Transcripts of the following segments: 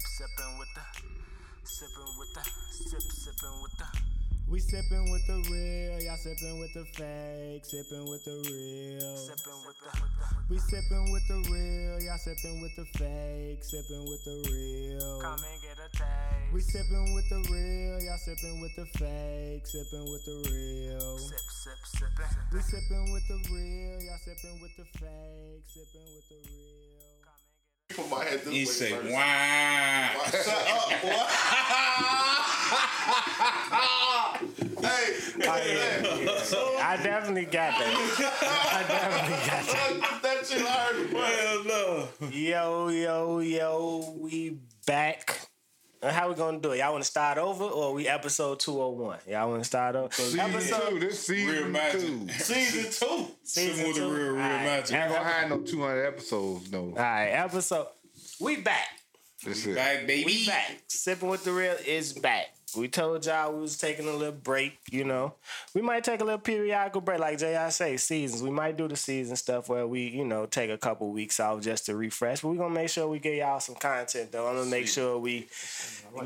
sip, sipping with the, sipping with the, sip, sipping with the. We sipping with the real, y'all sipping with the fake, sipping with the real. Sipping with the, We sipping with the real, y'all sipping with the fake, sipping with the real. come and get a taste. We sipping with the real, y'all sipping with the fake, sipping with the real. sip, sip, sipping. We sipping with the real, y'all sipping with the fake, sipping with the real. Put my head this He way say, first. "Wow." Shut up, boy. hey, I definitely got that. I definitely got that. that shit hurt, boy. Hell no. Yo, yo, yo, we back. How we gonna do it? Y'all want to start over, or we episode two hundred one? Y'all want to start over? Season episode two. This season Real season magic. two. Season two. season with the two? real, real Alright, magic. Ain't gonna ep- have no 200 episodes, no. All right, episode. We back. That's it. Back, baby. We back. Sipping with the real is back. We told y'all we was taking a little break, you know. We might take a little periodical break, like JI say, seasons. We might do the season stuff where we, you know, take a couple weeks off just to refresh. But we gonna make sure we get y'all some content though. I'm gonna make sure we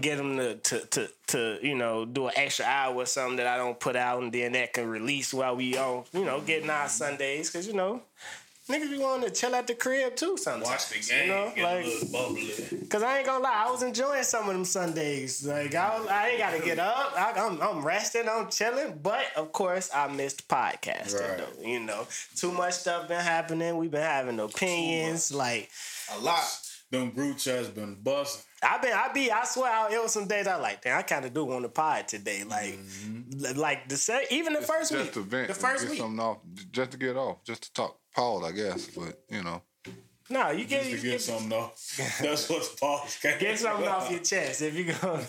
get them to, to to to you know do an extra hour or something that I don't put out, and then that can release while we on, you know, getting our Sundays, cause you know. Niggas be wanting to chill at the crib too sometimes. Watch the game. You know, get like, a little bubbly. Cause I ain't gonna lie, I was enjoying some of them Sundays. Like I, was, I ain't gotta get up. I, I'm, I'm resting. I'm chilling. But of course, I missed podcasting. Right. Though you know, too much stuff been happening. We've been having opinions. Like A lot. Them group chats been busting. I've been, I be, I swear, I, it was some days I like, damn, I kind of do want to pod today. Like, Mm-hmm. like the se- even the first week, Just to vent, the first get week. something off, just to get off, just to talk. Paul, I guess, but you know, No, you get, Just you get get, something off. That's what the pause came. get something off your chest if you go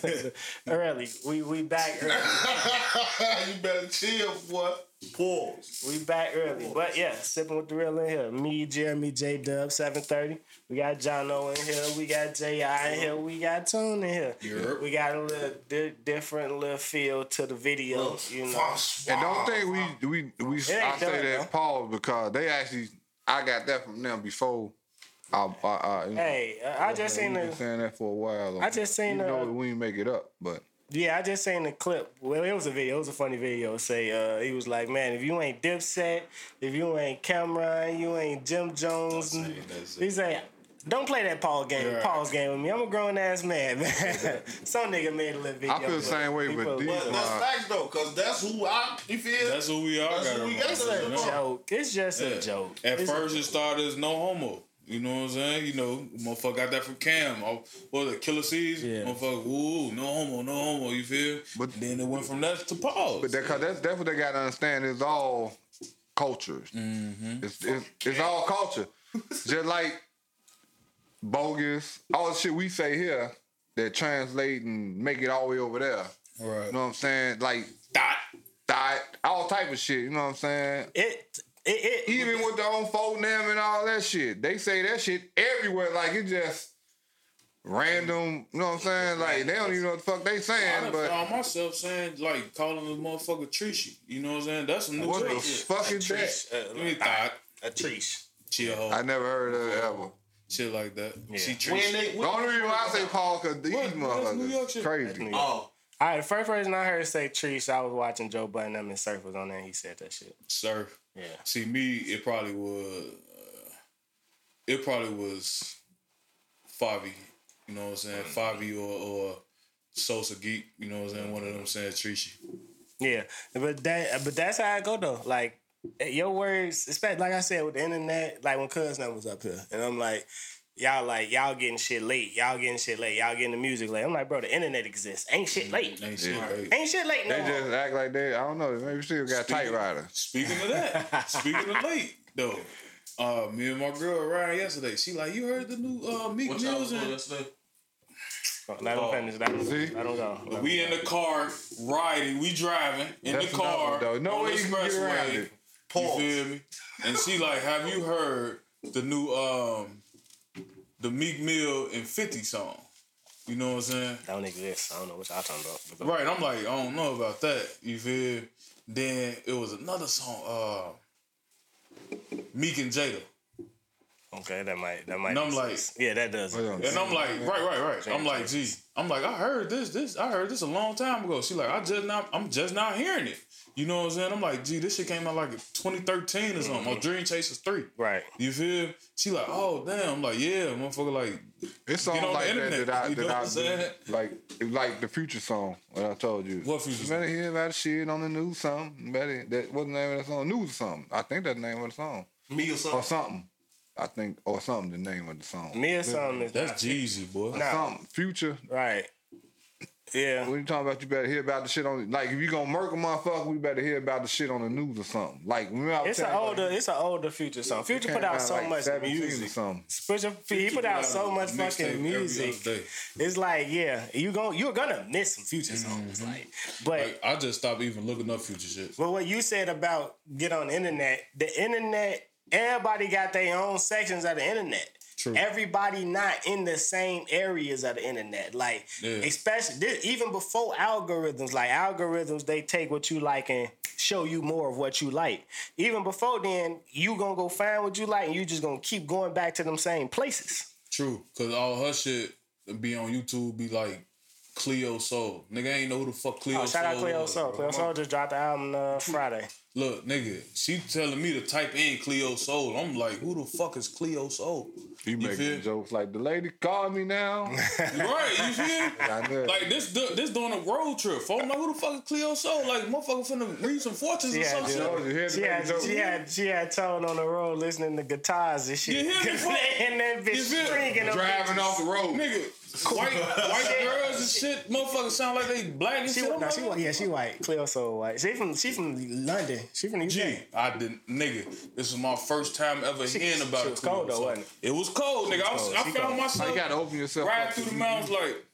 early. We we back early. you better chill, boy. Pause. We back early, but yeah, sipping with the real in here. Me, Jeremy, J Dub, seven thirty. We got John O in here. We got Ji in here. We got Tone in here. Yep. We got a little di- different little feel to the video. You know, and don't think we we we. I say done, that though. Paul because they actually I got that from them before. I, I, I hey, uh, I just we've seen been the saying that for a while. I just seen you the- know we ain't make it up, but yeah, I just seen the clip. Well, it was a video. It was a funny video. Say, uh, he was like, man, if you ain't Dipset, if you ain't Cam'ron, you ain't Jim Jones. That's it, that's it. He say, don't play that Paul game, Right. Paul's game with me. I'm a grown ass man, man. Some nigga made a little video. I feel the same way, he but put- these- But that's Uh, facts though, cause that's who I. You feel? That's who we are. That's who we got It's to a know? joke. It's just Yeah. a joke. At It's a- first, it started as no homo. You know what I'm saying? You know, motherfucker got that from Cam. Oh, what was it, Killer Seas? Yeah. Motherfucker, ooh, no homo, no homo. You feel? But- then it went from that to pause. But that, cause that's that's what they got to understand. It's all cultures. Mm-hmm. It's, it's it's all culture. Just like bogus, all the shit we say here that translate and make it all the way over there. right. You know what I'm saying? Like Dot. dot, all type of shit. You know what I'm saying? it, it, it, Even with the own folk name and all that shit, they say that shit everywhere. Like it just random. You know what I'm saying? Like they don't even know what the fuck they saying. done But found myself saying, like, calling the motherfucker Trishy. You know what I'm saying? That's a new what the shit. fuck is that? uh, Give me thought. a trees. Chill hoe. I never heard of it ever. Shit like that. See When Trishy. they, The only reason why I say Paul, cause these What? New York motherfuckers crazy. oh, All right, the first person I heard say trees, I was watching Joe Budden. them and Surf was on there. and He said that shit. Surf. Yeah. See me, it probably was. Uh, it probably was Favi. You know what I'm saying? Mm. Favi or or Sosa Geek. You know what I'm saying? One of them mm-hmm. saying Trishy. Yeah, but that but that's how I go though. Like eh, your words, especially like I said with the internet, like when Cousin was up here, and I'm like, y'all like y'all getting shit late, y'all getting shit late, y'all getting the music late. I'm like, bro, the internet exists. Ain't shit late. Ain't shit Yeah. right. Ain't shit late no They more. just act like they, I don't know, maybe still got Speaking- typewriter. Speaking of that, speaking of late though, uh, me and my girl around yesterday. She like, you heard the new uh, Meek what y'all Mills was doing and yesterday? Let him finish. Let him, See? let him go. we in the car riding, we driving in That's the car though. No on way the you can get around expressway. it. You feel me? And she like, have you heard the new um the Meek Mill and 50 song? You know what I'm saying? That don't exist. I don't know what y'all talking about. Right, I'm like, I don't know about that. You feel? Then it was another song, uh Meek and Jada. Okay, that might that might. And I'm make like- sense. yeah, that does. Hold on. And I'm like, right, right, right. I'm like, gee, I'm like, I heard this, this, I heard this a long time ago. She like, I just not, I'm just not hearing it. You know what I'm saying? I'm like, gee, this shit came out like 2013 or something. Or mm-hmm. Dream Chasers 3. Right. You feel? She like, oh damn. I'm like, yeah, motherfucker. Like, It's Get on like that internet, that I you know that what I I'm do, like like the future song. What I told you. What Future You song? better hear about shit on the news. Something. Better that what's the name of that song? News or something. I think that's the name of the song Me or something. or something. something. I think or something. The name of the song. Me or something that's Jeezy, boy. Nah. Something. Future. right. Yeah. When you talking about? You better hear about the shit on. Like if you gonna murk a motherfucker, we better hear about the shit on the news or something. Like remember It's an telling you, older, it's an older future song. Future put out around so like much 17 or music. something. Future, he put out so much fucking music. It's like, yeah, you gon' you're gonna miss some future songs, mm-hmm. like, but Like, I just stopped even looking up future shit. But what you said about get on the internet, the internet, everybody got their own sections of the internet. True. Everybody not in the same areas of the internet. Like, Yeah. especially this, even before algorithms, like algorithms, they take what you like and show you more of what you like. Even before then, you gonna go find what you like and you just gonna keep going back to them same places. True, cause all her shit be on YouTube be like Cleo Sol. Nigga ain't know who the fuck Cleo Oh, Sol. shout out Cleo Sol. bro. Cleo Sol just dropped the album uh, Friday. Look, nigga, she telling me to type in Cleo Sol. I'm like, who the fuck is Cleo Sol? You feel? making jokes like the lady called me now. right, you feel? Like this, this doing a road trip. Folks like, who the fuck is Cleo Sol? Like, motherfucker finna read some fortunes or Yeah, some shit. Told you, She had, joke. she had she had Tone on the road listening to guitars and shit. You hear me, bro? and that bitch You feel- stringing Driving bitches. off the road. Nigga, white white girls and shit, motherfuckers sound like they black and She, shit. No, she white. Yeah, she white. Cleo Sol white. She from she from London. She from the UK. G, I didn't, nigga. This was my first time ever hearing about she it. was cold though, wasn't it? It was cold, nigga. I, was, cold. I She found cold. myself You gotta open yourself riding up. through the mountains like,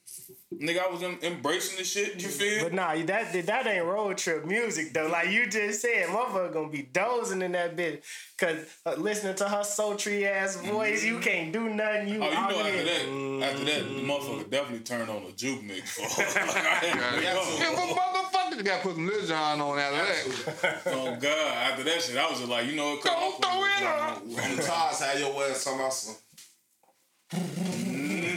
nigga. I was embracing the shit. You mm. feel? But nah, that that ain't road trip music though. Like you just said, motherfucker gonna be dozing in that bitch. Cause uh, listening to her sultry ass mm-hmm. voice, you can't do nothing. You, Oh, you know, out after here. that, after that, the mm-hmm. motherfucker definitely turned on a juke mix. like, I ain't Yeah, gonna go. motherfucker, gotta put some Lil Jon on after that. Oh God! After that shit, I was just like, you know what? cut Don't throw phone it down. up. Them ties had your ass talking about some.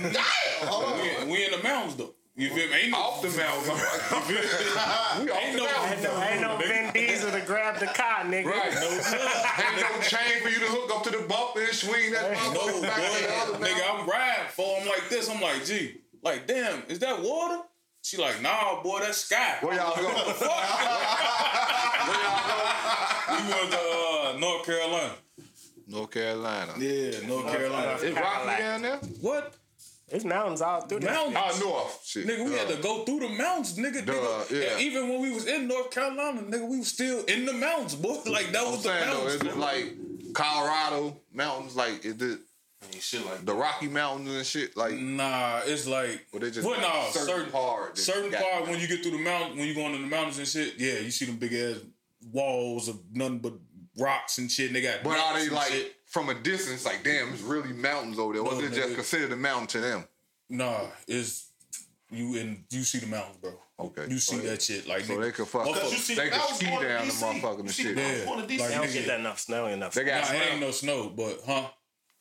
Damn! We, we in the mountains though. You feel me? Ain't no, Off the mountain. we ain't no, mountain. Ain't no, ain't no Vin Diesel to grab the car, nigga. Right. no, Ain't no chain for you to hook up to the bumper and swing that No, motherfucker boy, back to the other nigga. I'm riding for. I'm like this. I'm like, gee, like, damn, is that water? She like, nah, boy, that's sky. Where y'all go? We went to uh, North Carolina. North Carolina. Yeah, North Carolina. It's rocky down there? What? It's mountains all through there. Mountains? Oh, north. Shit. Nigga, we had Uh, to go through the mountains, nigga. Duh, nigga. yeah. And even when we was in North Carolina, nigga, we was still in the mountains, boy. Like that I'm was the saying though, mountains. is like Colorado mountains? Like is it Ain't shit like the Rocky Mountains and shit? Like Nah, it's like Well, they just well, nah, certain certain part certain got- part when you get through the mountain, when you go into the mountains and shit. Yeah, you see them big ass walls of nothing but rocks and shit. And they got But are they like shit. From a distance? Like damn, it's really mountains over there. Was No, it just nigga. considered a mountain to them? Nah, it's you and you see the mountains, bro. Okay. You see So they- that shit like So nigga, they could fuck. Motherfucker, you see, they that could ski down the motherfucking and You see, shit. Yeah. going to DC. Like, They don't get that enough snow enough. They got Nah, it ain't no snow, but huh?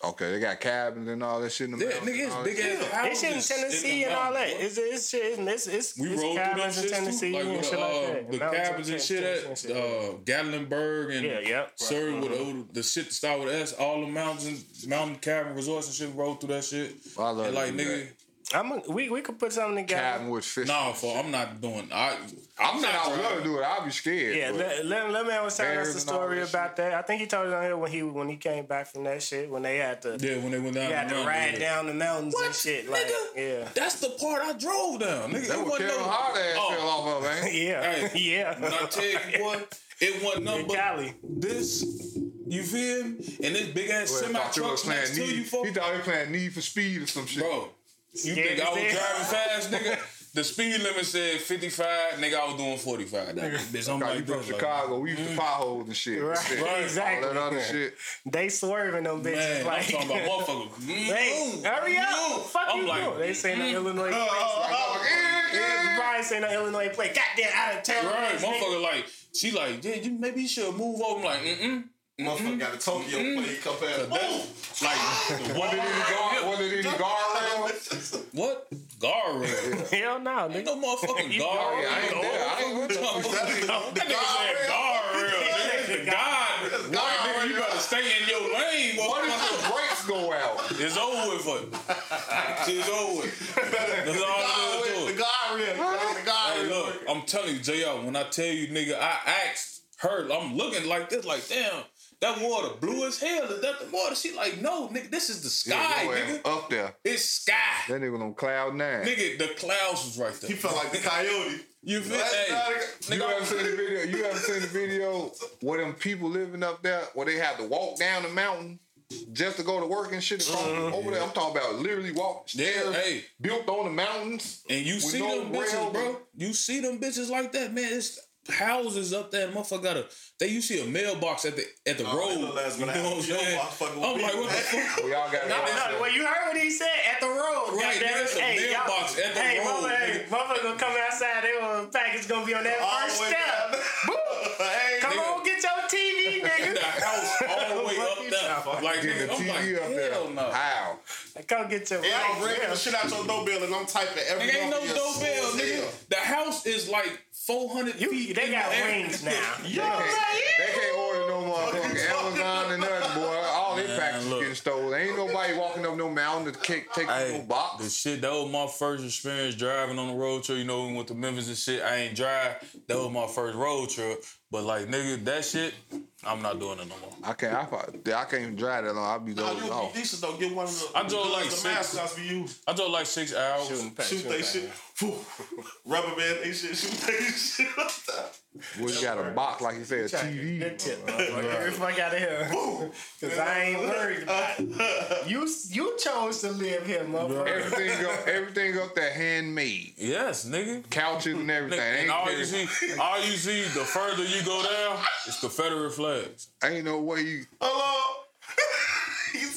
Okay. They got cabins and all that shit in the Yeah, mountains. nigga, and it's all big that shit. It's in Tennessee and all mountains, that. boy. It's it's shit. It's it's We it's rode through cabins in Tennessee like and with shit uh, like that. the cabins and shit at uh, Gatlinburg and Yeah, yep. Sir with the, the shit that start with S, all the mountains, mountain cabin resorts and shit. Rode through that shit. I love and like to nigga, I'm a, we we could put something together. Cabin with fish. nah, for I'm not doing. I I'm saying I would love driving. to do it. I'll be scared. Yeah, let, let, let me was telling us Bears the story that about that. I think he told it on here when he when he came back from that shit when they had to Yeah, when they went down, they had the to ride yeah. down the mountains and shit. Like Nigga, yeah, That's the part I drove down, nigga. That It was wasn't no- Hart ass Oh, fell off of, man. yeah, Hey, yeah. When I tell you, boy, it wasn't nothing In but Cali. this. You feel me? And this big ass Well, semi thought you was truck next to you, need, folks. he thought he was playing Need for Speed or some shit. Bro, you think I was driving fast, nigga? The speed limit said 55, nigga, I was doing 45. That bitch, I'm Like, like, you from like, Chicago, we used to mm. potholes and shit. Right, shit. exactly. All that other shit. They swerving them bitches Man, I'm like. talking about motherfuckers. Hey, hurry up! Fuck I'm you like, doing? They say no mm. Illinois place. Oh, yeah, Yeah, Brian say no Illinois play. Goddamn out of town. Right, motherfucker, like, she like, yeah, you maybe you should move over. I'm like, mm-mm. Motherfucker mm-hmm. got a Tokyo plate come past. Boom! Like the Was it any guard? Was it any guardrail? what guardrail? Hell no, Ain't nigga. no motherfucking Yeah, I ain't guardrail. there. I ain't with you. That nigga said guardrail. nigga. God, right, nigga, you better stay in your lane, What if motherfucker. the brakes go out? It's over with for you. It's over with. That's all there is to The it. guardrail. The Hey, look, I'm telling you, JR, when I tell you, nigga, I asked her, I'm looking like this, like, damn, that water blue as hell. Is that the water? She like, no, nigga, this is the sky, Your ass nigga. Up there. It's sky. That nigga on cloud nine. Nigga, the clouds was right there. He there. felt like the coyote. You feel That's hey, not a- You nigga, ever seen the video? You ever seen the video where them people living up there where they have to walk down the mountain just to go to work and shit across uh-huh. over there? I'm talking about literally walk Yeah, hey. built on the mountains. And you see no them bitches, bro. You see them bitches like that, man. It's houses up there. Motherfucker got a. They you see a mailbox at the at the Oh, road. ain't You know what I'm saying? I'm like, what the back. fuck? We all got No, no, well, you heard what he said at the road. Right, goddamn nigga, it. it's a hey, y'all- mailbox at the hey, road, Motherfucker, hey, motherfucker gonna come outside. They gonna package gonna be on that All first step. down. Boom. Hey, Come nigga. on, get your TV, nigga. the house all the way up there. Like, Getting the nigga, I'm like, TV up there. hell no. How? Come get your Yeah, I'm right. the shit out your doorbell and I'm typing every Nigga, ain't no motherfucker doorbell, nigga. The house is like 400 You, feet. they got the air. rings now. They can't, they can't order no motherfucking Amazon and nothing, boy. All their packages look. getting stolen. Ain't nobody walking up no mountain to take, take no Hey, the shit, that was my first experience driving on the road trip. You know, we went to Memphis and shit. I ain't drive. That was my first road trip. But like, nigga, that shit, I'm not doing it no more. I can't. I, probably- I can't even drive that long. I'll be Nah, dozing you'll off. be decent though. Get one of the, I drove the like the six- mascots we use. I drove like six hours. Shooting pack, Shoot shooting they shit. Rubber band they shit. Shoot they shit. We got a box like you said, a Trying to TV. get that tip, motherfucker. Get the fuck out of here. Cause I ain't worried about it. You you chose to live here, motherfucker. Everything up, everything up there handmade. Yes, nigga. Couches and everything. And Ain't, all you see, all you see, the further you go down, it's Confederate flags. ain't no way you. Hello.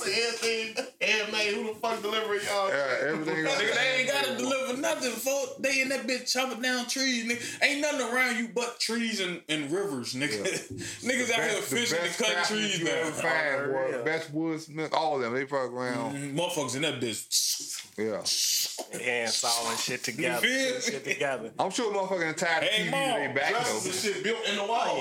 You say anything? Who the fuck deliver y'all? Uh, everything Nigga, they ain't gotta deliver nothing, folks. They in that bitch chopping down trees, nigga. Ain't nothing around you but trees and, and rivers, nigga. Niggas out here Best- the fishing and best cutting trees you ever down. find, boy. real. Best woodsmith, all of them. They fuck around. Mm, Motherfuckers in that bitch. Yeah. And sawing shit together. shit together. I'm sure motherfucking tied the Hey, TV Mom, to their back Dresses and though. shit built in the wall.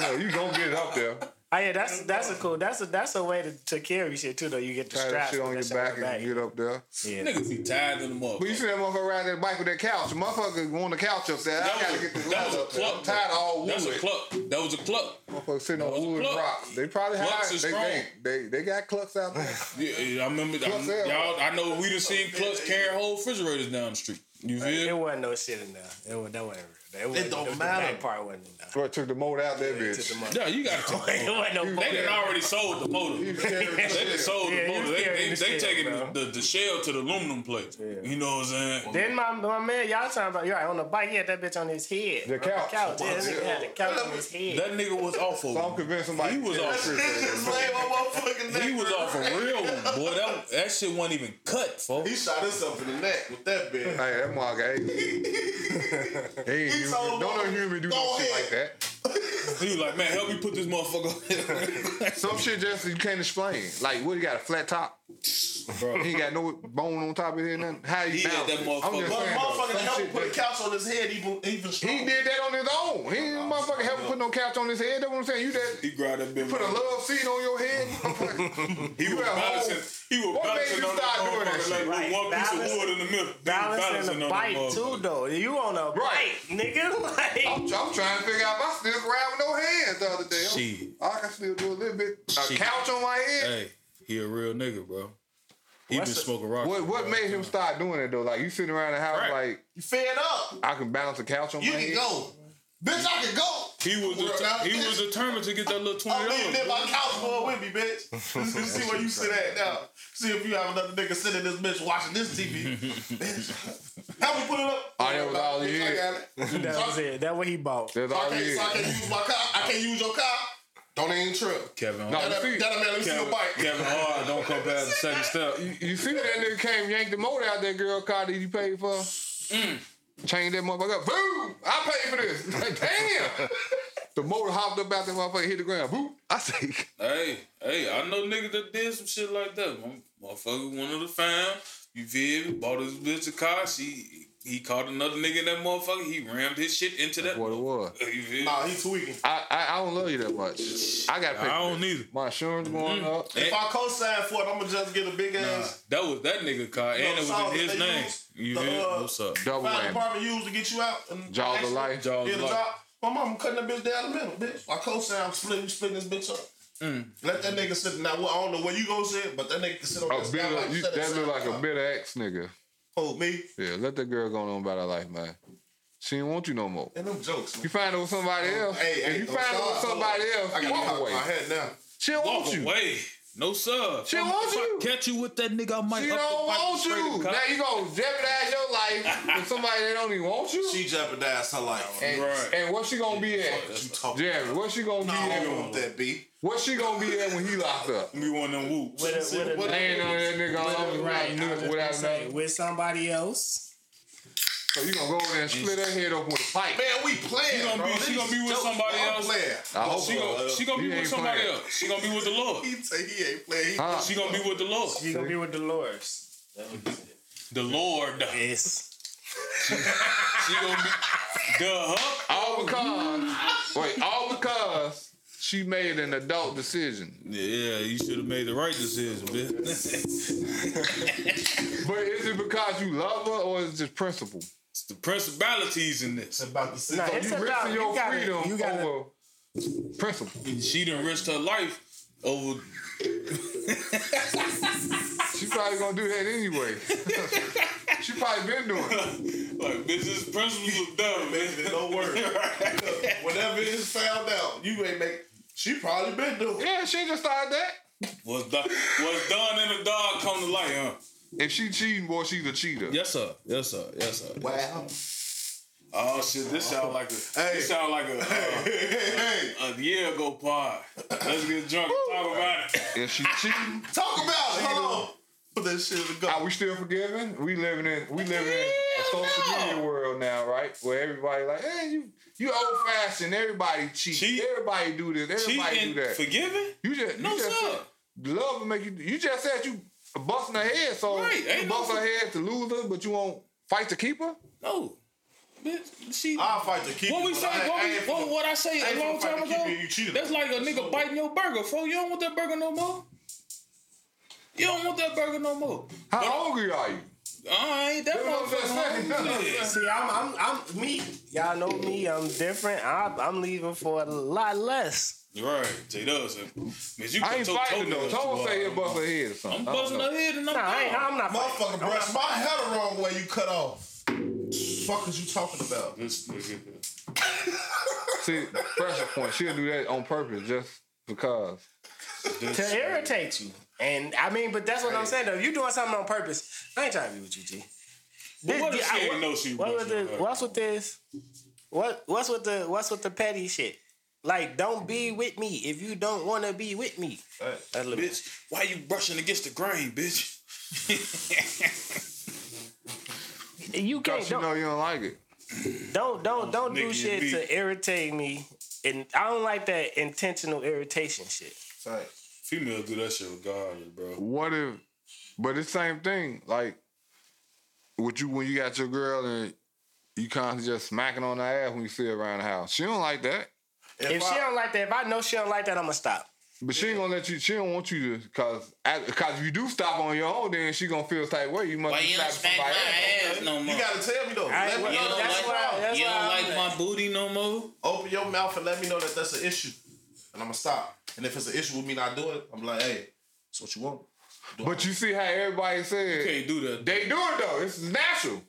Yeah, you gonna get it up there. Oh yeah, that's that's a cool. That's a that's a way to, to carry shit too. Though you get the Tie that straps shit on your that shit back on the and get up there. Yeah. Niggas be tired of the But you motherfucker. see that motherfucker ride that bike with that couch. The motherfucker on the couch up there. I gotta was, get this that was a up there. cluck. I'm tired of all wood. That's a cluck. That was a cluck. Motherfucker sitting was a on wood cluck. rocks. They probably Clucks have. is They, strong. they, they, they got clucks out there. Yeah, yeah, I remember. Clucks there. y'all, I know we done seen clucks carrying whole refrigerators down the street. You feel? It feel? wasn't no shit in there. It was that wasn't real. It, don't the, the matter. back part wasn't in there. Bro, took the motor out that It took bitch. the money. Yeah, you gotta take. It wasn't no They done already sold the motor. He was carrying the They shit. done sold Yeah, the he motor. They, they, the they shit, taking bro. the, the shell to the aluminum plate. You know what I'm saying? Then my, my man, y'all talking about, you're right, on the bike, he had that bitch on his head. The On couch. couch. Yeah, that nigga had the couch on his head. That nigga was awful. So I'm convinced somebody. He was carried off. the refrigerator. Slave on motherfucking. He was off a real one, boy. That that shit wasn't even cut, folks. He shot himself in the neck with that bitch. Hey, that motherfucker. Hey, he ain't He human. Don't no human do "Go no shit like that. He was like, man, help me put this motherfucker. Some shit just you can't explain. Like, what he got a flat top? Bro. He ain't got no bone on top of it. Nothing. How he, He had balance that motherfucker. I'm just But saying. motherfucker some helped shit put a couch on his head even even stronger. He did that on his own. He didn't motherfucker help him put no couch on his head. That's what I'm saying. You that he grabbed that bitch. put a love seat on your head. He was You at balancing. home. He was What made balancing you on start that doing that motherfucker shit? like Right, with one piece of wood in the middle. He was Balancing on the bike too, though. You on a Right. bike, nigga. Like, I'm, I'm trying to figure out if I still grab with no hands the other day. Shit. I can still do a little bit. A Shit. couch on my head. Hey, he a real nigga, bro. He What's been the- smoking rock. What what made him start doing it though? Like you sitting around the house Right. like You fed up. I can balance a couch on You my can go. Bitch, I can go. He was Well, det- he bitch, was determined to get that little twenty I'm leaving my couch for with me, bitch. See where you sit at now. See if you have another nigga sitting in this bitch watching this TV. bitch. Help me put it up. Oh, that was all he Bitch, I got it. that was it. That what he bought. That's So I all can't, he so I can't use my car. I can't use your car. Don't even trip. Kevin No, Hart. that, see- tell that man, let me see Kevin, your bike. Kevin oh, Hart don't come past the second step. You see that nigga came yanked the motor out that girl car that he paid for? Mm. Changed that motherfucker up. Boom! I paid for this. Like, damn. The motor hopped up out the motherfucker, hit the ground. Boop. I say, Hey, hey, I know niggas that did some shit like that. My motherfucker, one of the fam, you feel me? Bought his bitch a car. She, he caught another nigga in that motherfucker. He rammed his shit into that. what it was. You? Nah, he tweaking. I, I I don't love you that much. I got I don't either. My insurance going up. If I co-sign for it, I'm gonna just get a big Nah, ass that was that nigga car, and it was sauce in his name. use, You the, feel me? uh, What's up? Double fire whammy. department used to get you out. And Jaws of extra. life. Jaws Yeah, of the life. job. My mom cutting that bitch down the middle, bitch. My co-sign, I'm splitting, splitting this bitch up. Mm. Let that nigga sit. Now, well, I don't know where you gonna sit, but that nigga can sit on A that bitter, skylight you, that look like a side. bitter ex nigga. Oh, me Yeah, let that girl go on about her life, man. She don't want you no more. and them jokes. You find her with somebody else. Hey, if hey, you oh, find her with somebody else, I gotta walk away. my head now. She don't Walk want you. away. No sir. She don't want you. catch you with that nigga, I might She up don't want you. Now you gonna jeopardize your life with somebody that don't even want you. She jeopardized her life. and, Right. and what she gonna be at? What you talking what she gonna be? I at? don't want that B. What she gonna be at when he locked up? Me one of them whoops. With a, with a, What- Laying on that nigga all over right, around I was just without nothing. with somebody else. So you gonna go over there and split her head open with a pipe? Man, we playing. She gonna bro. be- she These gonna be with somebody else. playing. I hope She gonna, she gonna He be with ain't somebody playing. else. She gonna be with the Lord. He say he ain't playing. He Huh? She gonna be with the Lord. She gonna be with Dolores. The Lord. Yes. She gonna be the huh? All because wait, all because she made an adult decision. Yeah, you should have made the right decision, bitch. But is it because you love her or is it just principle? It's the principalities in this. about to see. Nah, So it's you about- risking you your gotta- freedom you gotta- over principle. She done risked her life over. She probably gonna do that anyway. she probably been doing it. Like, bitch, this principles are dumb, man. Don't worry. Whatever is found out, you ain't make. She probably been doing. it. Yeah, she just started that. What's done, what's done in the dog come to light, huh? If she cheating, boy, she's a cheater. Yes, sir. Yes, sir. Yes, sir. Wow. Oh shit, this sound like a Hey. this sound like a uh, Hey, a year ago pod. Let's get drunk and talk about it. If she cheating, talk about it. Hold on. Put that shit in the are go. we still forgiving? We living in we living in a social media world now, right? Where everybody like, hey, you you old fashioned. Everybody cheat. Cheat. Everybody do this. Everybody Cheating, do that. forgiving? You just No, you just sir. said love will make you. You just said you busting her head, so Right, you ain't no- bust her head to lose her, but you won't fight to keep her. No. Bitch, she I'll fight to keep what it, we say, I what, I we, ain't what, finna- what I say I a long time ago? you, you That's like a nigga So- biting your burger, fool. You don't want that burger no more. You don't want that burger no more. How hungry are you? I ain't that That's what I'm motherfucker. hungry. See, I'm, I'm, I'm me. Y'all know me. I'm different. I'm, I'm leaving for a lot less. Right, J Dubs. Man, you I ain't put fighting Toby though. up Tone too say uh, he'll bust her head or something. I'm I busting know. her head and I'm Nah, I ain't, I'm not. Motherfucker, brush my hair the wrong way. You cut off. Fuck is you talking about? This nigga. See, pressure point. She'll do that on purpose just because. to irritate you. And I mean, but that's what I'm saying though. You doing something on purpose. I ain't trying to be with you, G. But what if she I- ain't know she what was with this, her? What's with this? What what's with the what's with the petty shit? Like, don't be with me if you don't want to be with me. That's a little bit- Bitch, why you brushing against the grain, bitch? You can't Cause you don't know you don't like it. don't don't, don't do Nigga, shit you to irritate me. And I don't like that intentional irritation shit. Right. Female do that shit regardless, bro. What if? But it's the same thing. Like, with you when you got your girl and you constantly just smacking on her ass when you see her around the house. She don't like that. If, If she don't like that, if I know she don't like that, I'ma stop. But she ain't gonna let you. She don't want you to, cause cause if you do stop on your own, then she gonna feel type way. You must Why be you don't slapping smack my somebody else. ass no more? you gotta tell me though. I- let me well, know You don't that's that's why- that's you don't like like- my booty no more? Open your mouth and let me know that that's an issue, and I'm gonna stop. And if it's an issue with me not doing it, I'm like, hey, that's what you want. Do But you see how everybody said Can't do that. they do it though. It's natural.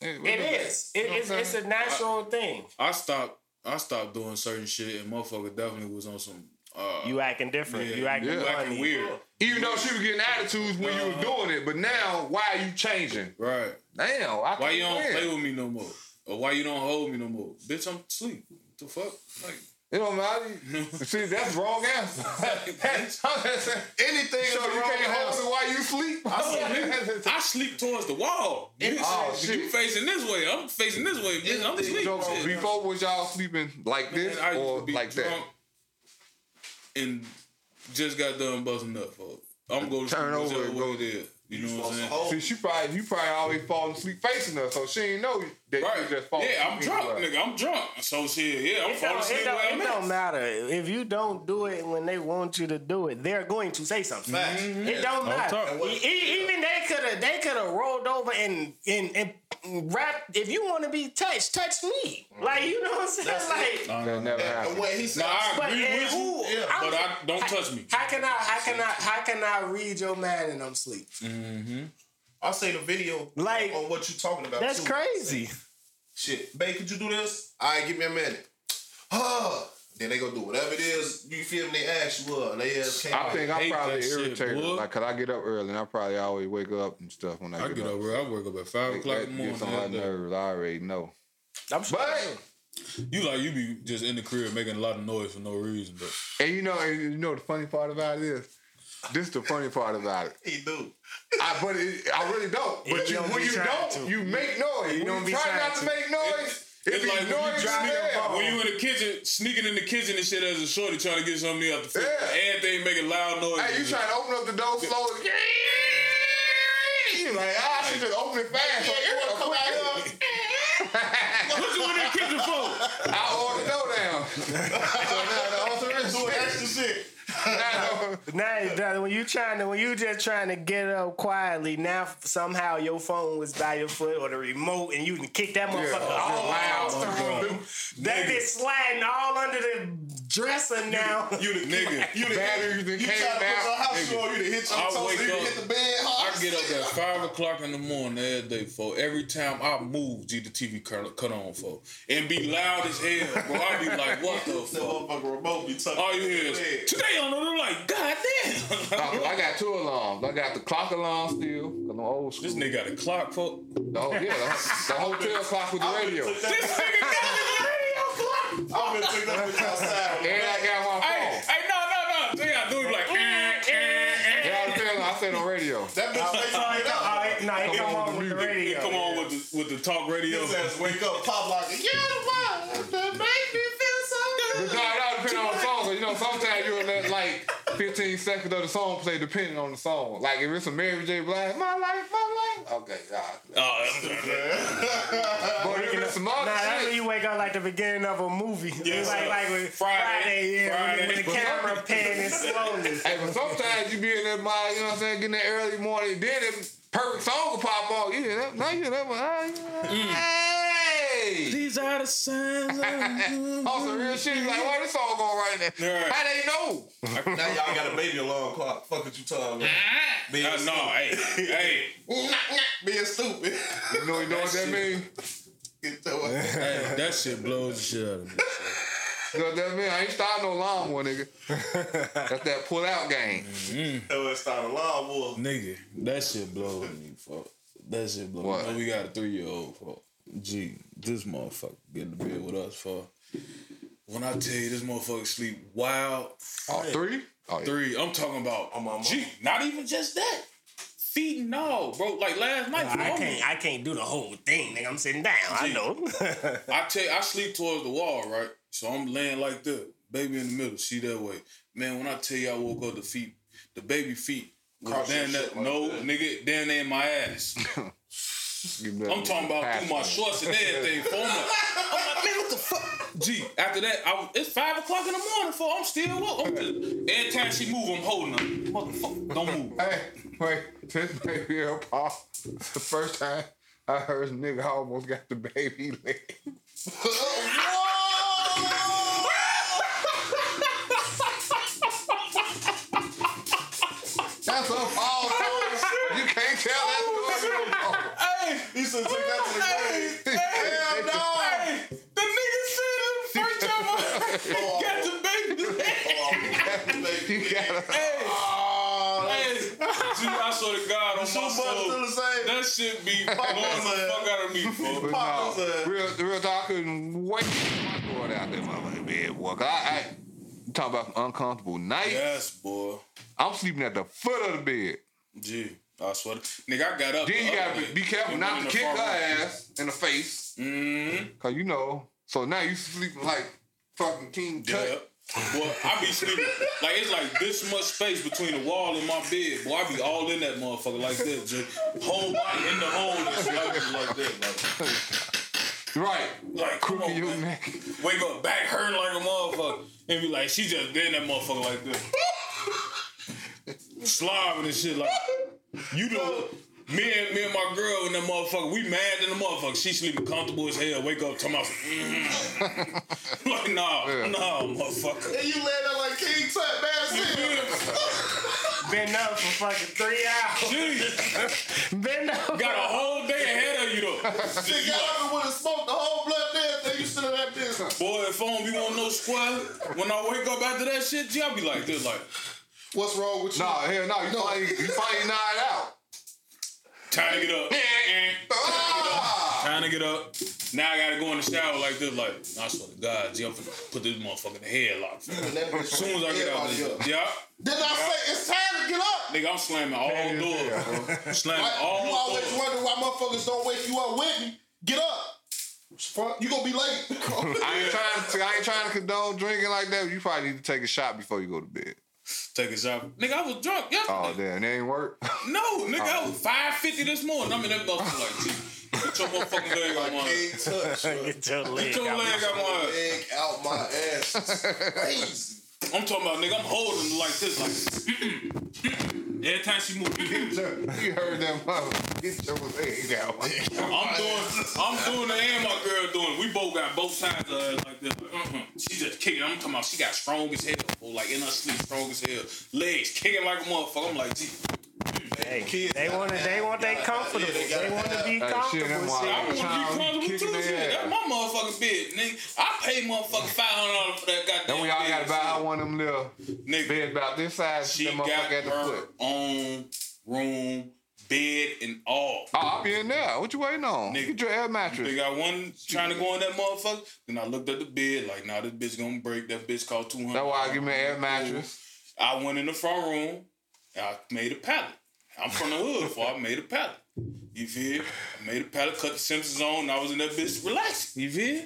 It is. It, it's, it's a natural thing. I stopped. I stopped doing certain shit, and motherfucker definitely was on some. Uh, You acting different. yeah, you acting yeah. acting weird, Even though she was getting attitudes when you was doing it, but now why are you changing? right? Damn, I Why can't you don't win. play with me no more, or why you don't hold me no more? Bitch, I'm asleep. What the fuck? Like, It don't matter. See, that's wrong answer. Anything so you wrong can't hold it while you sleep. I sleep towards the wall. You, Oh, you facing this way. I'm facing this way. Bitch. I'm asleep. So before was y'all sleeping like this Man, I or like that? and just got done busting up for. I'm going to Turn sleep over and go- is. You know what I'm saying? See, she probably you probably always falling asleep facing her, so she ain't know that Right. you just falling Yeah, I'm drunk, anyway. nigga. I'm drunk. So shit, yeah, I'm It falling don't, asleep it, don't, it don't matter if you don't do it when they want you to do it. They're going to say something. Facts. Mm-hmm. It don't matter. talk. E- e- even they could have they could have rolled over and and and rap. If you want to be touched, touch me. Like you know what I'm saying? That's like. no, That never And happened. when he said, Nah, I But agree and with who? you, Yeah, I'm- but I don't how- touch me. How can I? How can I? How can I read your man in I'm sleep? Mm-hmm. I'll say the video Like, on what you talking about. That's too. crazy. Shit, babe, could you do this? All right, give me a minute. Huh. Then they go do whatever it is. You feel me? They ask you what, and they ask came I think I'm probably that shit, irritated. like, cause I get up early and I probably always wake up and stuff when I, I get up, bro. I wake up at five o'clock in the morning. Gets on my nerves. I already know. I'm sure. But You like you be just in the crib making a lot of noise for no reason, but and you know, and you know the funny part about it is, this is the funny part about it. He do. I, but it, I really don't. But You you, don't when you don't, to. you make noise. You when don't you be try not to to. make noise, it it's like when you noise drive when you in the kitchen, sneaking in the kitchen and shit as a shorty trying to get something out the food. Yeah. Everything making loud noise. Hey, you trying to open up the door slowly. You like, ah, she just open it fast. So you wanna come out here? What you in the kitchen for? I order the door down. so now the answer is Doing extra shit. Now, Now, now, when you trying to, when you just trying to get up quietly, now somehow your phone was by your foot or the remote, and you can kick that motherfucker all across the room. That bitch sliding all under the dresser now. You the Nigga. You the Batteries You and try came out. house Nigga. show. You to hit your I toes. wake You up- hit the bed I get up at five o'clock in the morning every day for every time I move, G the TV cut, cut on for and be loud as hell, bro. I be like, what the That fuck? motherfucker remote be tucked All you hear is today on it. I'm like, god damn. I got two alarms. I got the clock alarm still, cause I'm old school. this nigga got a clock for The, whole- yeah, the, the hotel clock with the radio. This nigga got the radio clock. I'm gonna take that bitch outside. And I got my Hey, phone. hey, no, no, no. They got to do it like, eh, eh, eh. Yeah, I tell I said on radio. That bitch makes All me right, wake up. right, nah, it come on with the It radio. come on with the with the talk radio. His ass wake up, pop like, yeah, the so But good. no, that on the song. 'cause, You know, sometimes you'll let like 15 seconds of the song play depending on the song. Like if it's a Mary J. Blige, my life, my life. Okay, God. Uh, But if it's some other Nah, that's when shit, you wake up like the beginning of a movie. Yes, like like with Friday. Friday, yeah, when- Friday. When, the camera panning slowly. hey, but sometimes you be in that mind, you know what I'm saying, getting that early morning, then that perfect song will pop on. You hear that? Now you hear that one. Ah, you- Hey! These are the signs. Of On some real shit, you like, why this song going right now? Right. How they know? Now y'all got a baby alarm clock. Fuck what you talking about. Being uh, no, hey, hey, Being stupid. You know, you know what that mean? Get your ass. hey, that shit blows the shit out of me. You know what that mean? I ain't starting no lawnmower, nigga. That's that pull out game. Your ass start a lawnmower. Nigga, that shit blows me, fuck. That shit blows What? me. Know We got a three year old, fuck. Gee, this motherfucker get in the bed with us, for. When I tell you this motherfucker sleep wild, Oh, three? Oh, yeah. three, I'm talking about, I'm on my- gee, not even just that. Feet and all, bro. Like last night, I can't I can't do the whole thing, nigga. I'm sitting down. I know. I tell you, I sleep towards the wall, right? So I'm laying like that, baby in the middle, she that way. Man, when I tell you I woke up the feet, the baby feet, was Cross your that, like no, that. nigga, damn there in my ass. Give me that I'm talking about through my shorts and everything. For I'm, like, I'm like, man, what the fuck? Gee, after that, I it's five o'clock in the morning. For I'm still up. I'm just, every time she move, I'm holding her. Motherfucker, don't move. Hey, wait, this baby here, Paul. The first time I heard a nigga almost got the baby leg. That's a Paul. You can't tell that oh, story. no more. Hey, You should take that to the grave. Hell no. hey, the nigga said it the first time I got the baby. You gotta. Hey, Oh, hey, Gee, I swear to God, on my Shoe button soul. the same. that shit be blowing the fuck out of me, But folks. no, Papa real, the real talk, I couldn't wait for my daughter out there, motherfucking bed, Boy, I, I you talking about some uncomfortable night. Yes, boy. I'm sleeping at the foot of the bed. Gee, I swear. Nigga, I got up. Then you gotta be, be careful not to kick her ass in the face. Mm-hmm. Cause you know, so now you sleeping like fucking King Yeah. Tut. Boy, I be sleeping like it's like this much space between the wall and my bed. Boy, I be all in that motherfucker like that, Jay. Whole body in the hole. Like that, like, Right. like come Crooked on, your man. neck. Wake up, back hurting like a motherfucker, and be like, she just been that motherfucker like this, slobbing and shit. Like you know, me and me and my girl and that motherfucker, we mad than the motherfucker. She sleeping comfortable as hell. Wake up, talking about, mm. like nah, nah, motherfucker. And you lay there like King Tut, man. Shit. Been up for fucking three hours. Gee, Been up. got a whole day ahead of you though. Shit got up and would have smoked the whole blood there. Then you sit in that bitch. Boy, if I don't be on no squad, when I wake up after that shit, G, I be like this, like, What's wrong with you? Nah, hell no. You finally, you finally knocked out. time to get up. Ah! Time to get up. Now I gotta go in the shower like this, like, I swear to God, G, I'm finna put this motherfucker in the headlock. As soon as I get out of this, yeah, Did I say it's time to get up? nigga, I'm slamming all the doors, bro. Slamming Like, all you always doors. wonder why motherfuckers don't wake you up with me. Get up. You gonna be late. I ain't trying to. I ain't trying to condone drinking like that. You probably need to take a shot before you go to bed. Take a shot. Nigga, I was drunk yesterday. Oh damn, that ain't work. No, nigga, I oh. was 550 this morning. I'm in that motherfucker like, G, get your motherfucking leg on my King touch. Get your leg Get your out. leg out my Leg out my ass. Crazy. I'm talking about, nigga, I'm holding like this, like, every time she move, you heard that mother. Get your leg out. I'm doing, I'm doing the and my girl doing. We both got both sides of her like this. Like, uh-huh. She just kicking. I'm talking about she got strong as hell, fool, like in her sleep, strong as hell. Legs kicking like a motherfucker. I'm like, gee, Hey, Kids they want to. They want they comfortable. Yeah, they They want to have- be Hey, shit, comfortable. I want to be comfortable motherfucking bed, nigga. I pay motherfucking five hundred dollars for that goddamn. Then we all bed, gotta buy shit. one of them little Nigga. beds about this size. She got motherfucker at the her foot. own room, bed, and all. Oh, I'll be in there. What you waiting on? Nigga. Get your air mattress. They got one trying to go in that motherfucker. Then I looked at the bed, like, nah, this bitch gonna break. That bitch cost two hundred. That's why I give me an air mattress. I went in the front room. and I made a pallet. I'm from the hood, so I made a pallet. You feel? I made a pallet, cut the Simpsons on, and I was in that bitch relaxing. You feel?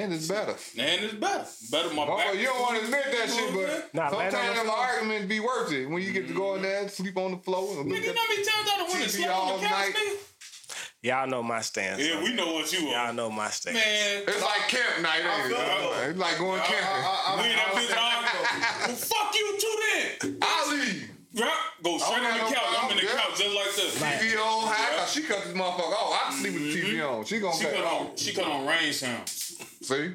And it's better. And it's better. Better my Oh, back. you don't want to admit that shit, but Nah, land on sometimes the them floor. arguments be worth it when you get to go in there, sleep on the floor, and Nigga, you know how many times I done went and TV slept on the couch, night. nigga? Y'all know my stance. Yeah, we know what you are. Y'all know my stance. Man, It's like camp night, ain't feel it? it. It's like going camping. we in that bitch arguing. Well, fuck you too then. I leave. Right? Go straight don't on the got no couch. I'm in the problem, couch just like this. TV on high, cause she cut this motherfucker off. I can sleep with the TV mm-hmm. on. She gonna She cut cut on. She cut on rain sound. See?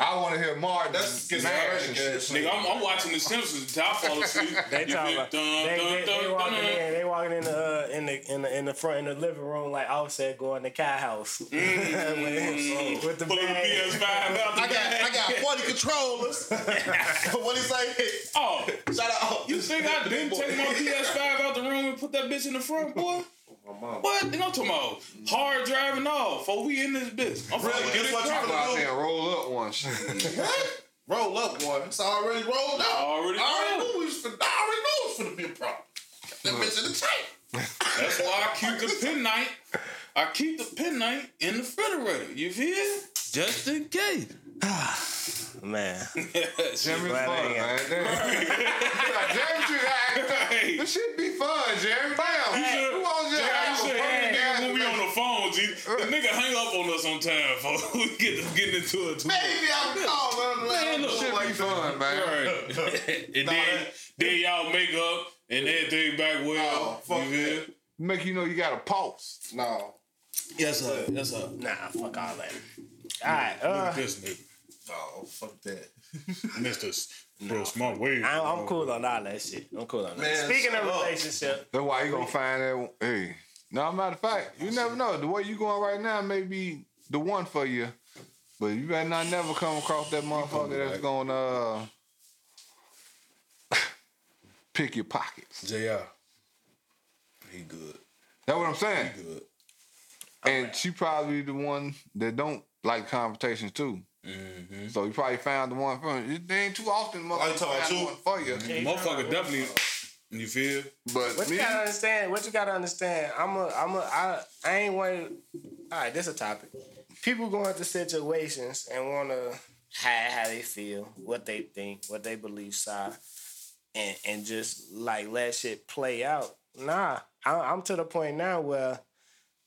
I want to hear Martin. That's Nash and shit. Nigga, I'm, I'm watching The Simpsons until I fall asleep. They talking about Dun, they, dun, they, dun, they walking dun. in, they walking in the uh, in the in the in the front in the living room like Offset going to Cat House with, with the Pulling the. PS5 out the I got. I got 40 controllers. what he say? Oh, Shout out. you think I didn't take my PS5 out the room and put that bitch in the front, boy? What? Nigga, I'm talking about hard driving off. Before we in this bitch. I'm Really? finna get what you cracking. Go out there and roll up one. What? Roll up one. It's already rolled up. Already I already rolled. knew it was finna, I already knew it was finna be a problem. That bitch in the tank. That's why I keep the penknife. I keep the penknife in the refrigerator. You feel? Just in case. Man, Jeremy Glad I fun, ain't man. Jeremy should act. Hey. This shit be fun, Jeremy. Damn. Who wants Jay, to I have a said, fucking nigga, ass when we on the phone, G, the nigga hang up on us on time, folks. we get to get into it too. Maybe I'm calling. Man, look. Shit be fun, man. Right. and then, then y'all make up and everything back well. Oh, fuck you feel? that. Make you know you got a pulse. No. Yes, sir. Yes, sir. nah, fuck all that. All right, Look uh, at this nigga. No, fuck that. Mr. Bro, smart way. I'm, I'm cool on all that shit. I'm cool on that. Man, Speaking of up. relationship, That's why you gonna find that. Hey, no, matter of fact, you never know. The way you going right now may be the one for you, but you better not never come across that motherfucker that's gonna uh, pick your pockets. JR. He good. That's what I'm saying. Good. And she probably the one that don't like confrontations too. Mm-hmm. So you probably found the one for you. They ain't too often Oh, you motherfuckers talking about find you? one for you. Motherfucker definitely. You feel? But What me, you gotta understand? What you gotta understand? I'm a, I'm a, I, I ain't want. All right, this a topic. People go into situations and wanna hide how they feel, what they think, what they believe, are, and and just like let shit play out. Nah, I, I'm to the point now where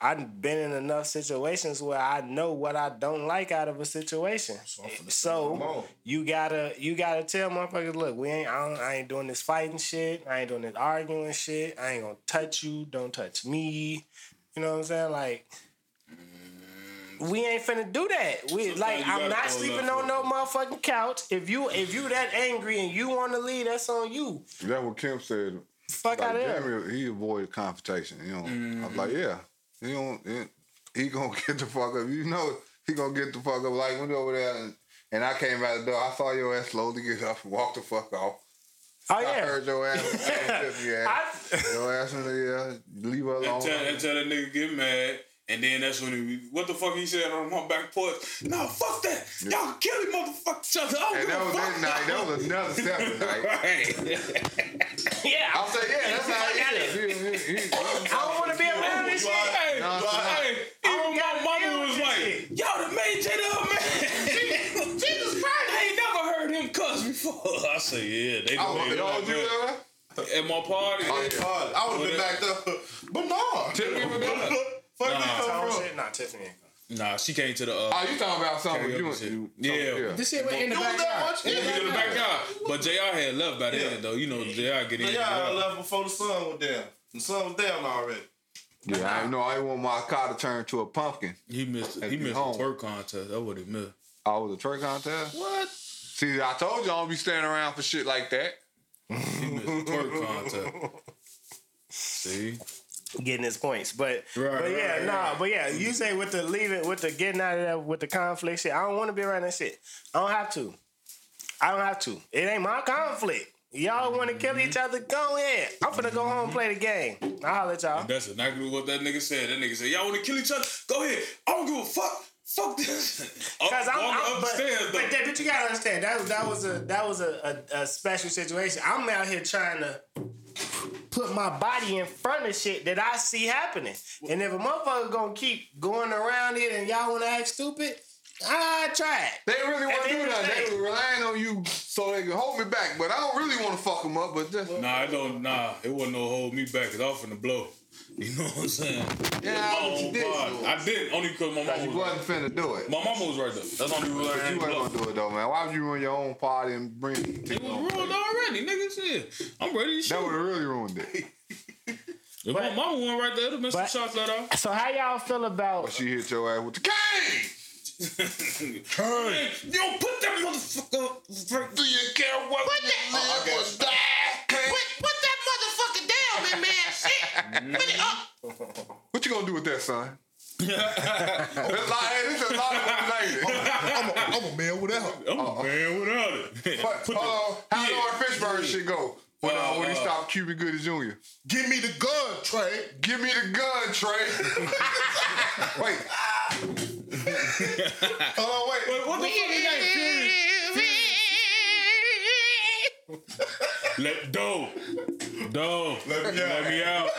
I've been in enough situations where I know what I don't like out of a situation. So you gotta you gotta tell motherfuckers, look, we ain't I, don't, I ain't doing this fighting shit. I ain't doing this arguing shit. I ain't gonna touch you. Don't touch me. You know what I'm saying? Like. We ain't finna do that. We like I'm not sleeping on no motherfucking couch. If you if you that angry and you want to leave, that's on you. that's what Kim said. Fuck Like out of here. He avoided confrontation. You know, I Mm-hmm. was like, yeah, he don't. He, he gonna get the fuck up. You know, he gonna get the fuck up. Like went over there and, and I came out the door. I saw your ass slowly get up and walk the fuck off. Oh I yeah. heard your ass. yeah, your ass in the yeah. Leave her And alone. tell, and tell that nigga get mad. And then that's when he, what the fuck he said on my back porch? No, fuck that. Y'all can kill him, motherfucker. Shut up. I And don't that was that night. That was another separate night. Right. yeah. I'll say, yeah, that's how Fuck he out is. He, he, he, I don't want to be around this shit. Hey, No, hey, even my gotta mama was like, shit. y'all done made J Dub man. Jesus Christ. I ain't never heard him cuss before. I say, yeah, they I done was, made y'all, it you that. At my party. Oh, yeah. God, I would have been back there. But no. Tiffany was there? Fuck Nah. me come Oh, from. shit. Nah, Tiffany. Nah, she came to the. Uh, Oh, you talking about something Karaoke you, shit. you Yeah. This shit went in the You was that backyard. much? we Yeah. in the backyard. But JR had left by then, though. You know, JR get in. Yeah, I left before the sun was down. The sun was down already. Yeah, I know. I want my car to turn to a pumpkin. He missed. Had He missed home. a twerk contest. That would he missed. I was a twerk contest. What? See, I told you I don't be standing around for shit like that. He missed a twerk contest. See, Getting his points, but Right, but yeah, right, nah, right. but yeah, you say with the leaving, with the getting out of that with the conflict shit. I don't want to be around that shit. I don't have to. I don't have to. It ain't my conflict. Y'all want to kill each mm-hmm. other? Go ahead. I'm finna go home and mm-hmm. play the game. I'll holler at y'all. that's exactly what that nigga said. That nigga said, "Y'all want to kill each other? Go ahead. I don't give a fuck. Fuck this." Cause I'm, I'm but, but, that, but you gotta understand that that was a that was a, a, a special situation. I'm out here trying to put my body in front of shit that I see happening. And if a motherfucker gonna keep going around it and y'all wanna act stupid, I try it. They really want to do end of that. the They day. were relying on you so they can hold me back. But I don't really want to fuck them up. But just, Nah, it don't. Nah, it wasn't no hold me back. Cause I was finna blow. You know what I'm saying? yeah, My but you own did. Oh, I did only because my Cause mama you was right. wasn't finna do it. My mama was right there. That's the only reason I But you ain't wasn't gonna do it though, man. Why would you ruin your own party and bring It people was on? ruined already, nigga. Shit, I'm ready to shoot. That would shoot. have really ruined it. If my mama went right there, it'd been some shots let off. So how y'all feel about But she hit your ass with the cane. Hey, you don't put that motherfucker. Do you care what Put you that- live or die? Cane. Put, put that man, man. Shit. Put it up. What you gonna do with that, son? There's a lot, hey, this is a lot of related. I'm a, I'm a man without. It. I'm a man without it. But, Put the- uh, how yeah. Lord Fishburne shit go when, uh, Uh, when he uh, stopped Cuba Gooding Jr.? Give me the gun, Trey. Give me the gun, Trey. Wait, Hold on, wait. Wait, what the fuck is that? Let do, do. Let me out. Let me out.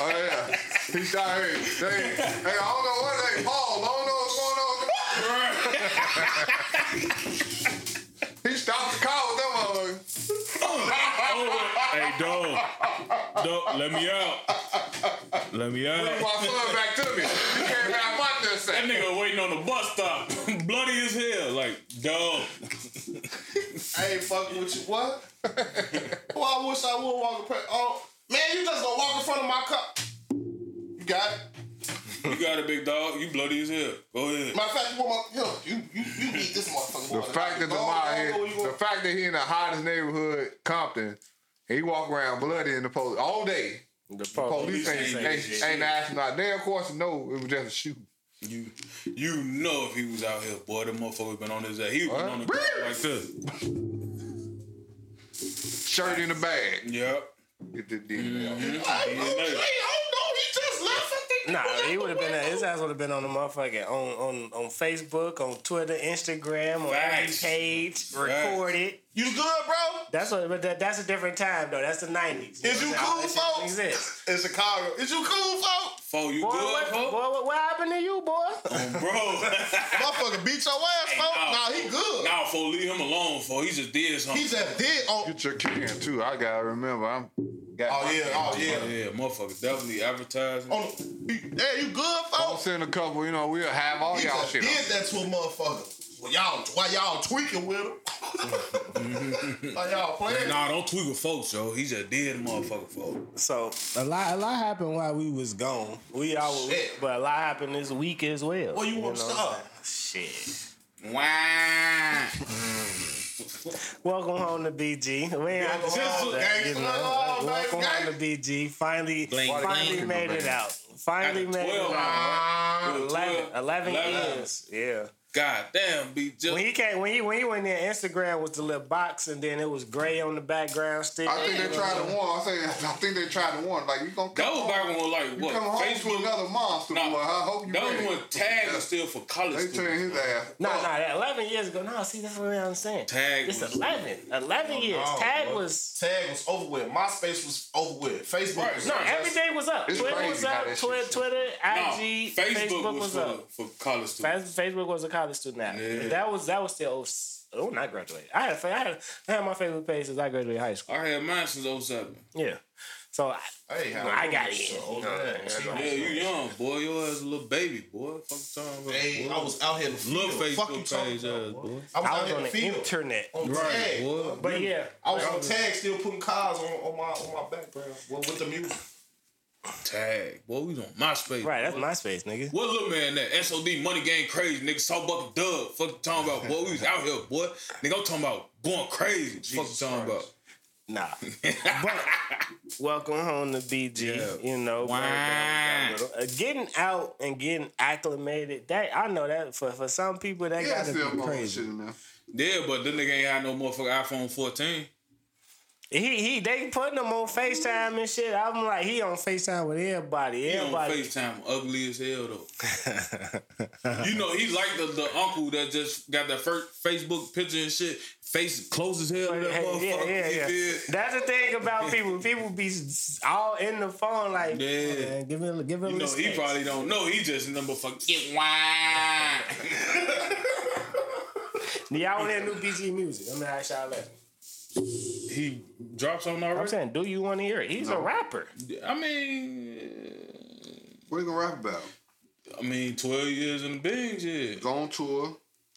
oh yeah, he shot. Hey, hey, hey, I don't know what they Paul. I don't know what's going on. He stopped the car with them. Uh, Oh, hey, do, do. Let me out. Let me out. my son back to me. He came back my this That nigga waiting on the bus stop, bloody as hell. Like, dog. I ain't fucking with you. What? well, oh, I wish I would walk. In oh, man, you just gonna walk in front of my car. You got it. You got it, big dog. You bloody as hell. Go ahead. Matter of fact, you want my, you, you, you, you beat this motherfucker. The fact that the, mile here, here, the fact that he in the hottest neighborhood, Compton, and he walk around bloody in the police all day. the Police ain't, ain't ain't, shit. ain't asking out. They of course know it was just a shoot. You, you know if he was out here, boy, the motherfucker been on his ass. He was What? on the ground like this. Shirt in the bag. Yep. Get the DNA Mm-hmm. out. Hey, oh, hey, hold on, he just Nah, he would have been. His ass would have been on the motherfucking on on on Facebook, on Twitter, Instagram, on every page, recorded. You good, bro? That's what. But that, that's a different time though. That's the nineties. Is you cool, folks? Exist. In Chicago. Is you cool, folks? Fo, you Boy, good, what, boy, what, what happened to you, boy? Oh, bro. Motherfucker beat your ass, folks. nah. Nah, he good. Nah, Fo, leave him alone, Fo. He just did something. He just did on. Get your kick in too. I gotta remember. I'm. Got Oh, oh yeah, oh yeah. yeah, motherfucker, definitely advertising. On, yeah, you good, folk? I'll folks? send a couple. You know, we'll have all He y'all just shit. did on. that to a motherfucker. Well, y'all, why y'all tweaking with him? why y'all playing? Nah, don't tweak with folks, yo. He's a dead motherfucker, folks. So a lot, a lot happened while we was gone. We all, Shit. but a lot happened this week as well. Where you wanna know start? Shit. Wow. Welcome home to BG. We ain't have to Welcome home, that, you know. Welcome, Welcome home to BG. Finally, Bling, finally bling. made it out. Finally After made it out. Ah, 11, 11 11 years. Yeah. God damn, be just When he came, when he when he went there, Instagram was the little box, and then it was gray on the background still. I think they tried to warn. I say, I think they tried to warn. Like you gonna come that was home, back when like you what come home to Facebook. another monster. Nah, boy. I hope you that was ready. when tag was still for college They turn students. his ass. No, up. no, that 11 years ago. No, see, that's what I'm saying. Tag It's was- 11. 11 years. no, Tag bro. was. Tag was over with. MySpace was over with. Facebook Right. was No, just- everything was up. It's Twitter was up. Twitter. Twitter, No, IG, Facebook, was, was up. for college students. Facebook was a college student now. Yeah. That was that was still oh, s- oh not graduated. I had I had I had my favorite page since I graduated high school. I had mine since 07. Yeah, so I, Hey, how I old got you? it. So, You yeah, yeah, Yeah, you young, boy. Your ass a little baby, boy. Fuck you talking about, Hey, boy. I was out here in. Little Facebook talking page, about, ass, boy. boy. I was, I was here on the the field. internet. On Right, tag. boy. But yeah, I was on tag, still putting cars on, on my on my background well, with the music. Tag. Boy, we on MySpace. right. That's boy. MySpace, nigga. What little man that SOD money game crazy nigga saw bucket dub. Fuck you talking about boy. We was out here, boy. Nigga, I'm talking about going crazy. Fuck you talking about. Nah. but welcome home to BG. Yeah. You know, Wow. uh, getting out and getting acclimated. That I know that for for some people that Yeah, gotta still be shit crazy. in there. Yeah, but the nigga ain't had no motherfucking iPhone 14. He he they putting him on Facetime and shit. I'm like he on Facetime with everybody. Everybody He on FaceTime ugly as hell though. you know, he like the, the uncle that just got that first Facebook picture and shit. Face close as hell to that Hey, motherfucker. yeah, yeah, yeah. feel? That's the thing about people. People be all in the phone like, Yeah. man, give him, give him. You know, he space. probably don't know. He just number fuck get wine. Y'all want to hear new BG music? I'm gonna ask y'all that. He dropped something I'm saying, do you want to hear it? He's a rapper. I mean, What are you gonna rap about? I mean, twelve years in the big shit. Go on tour,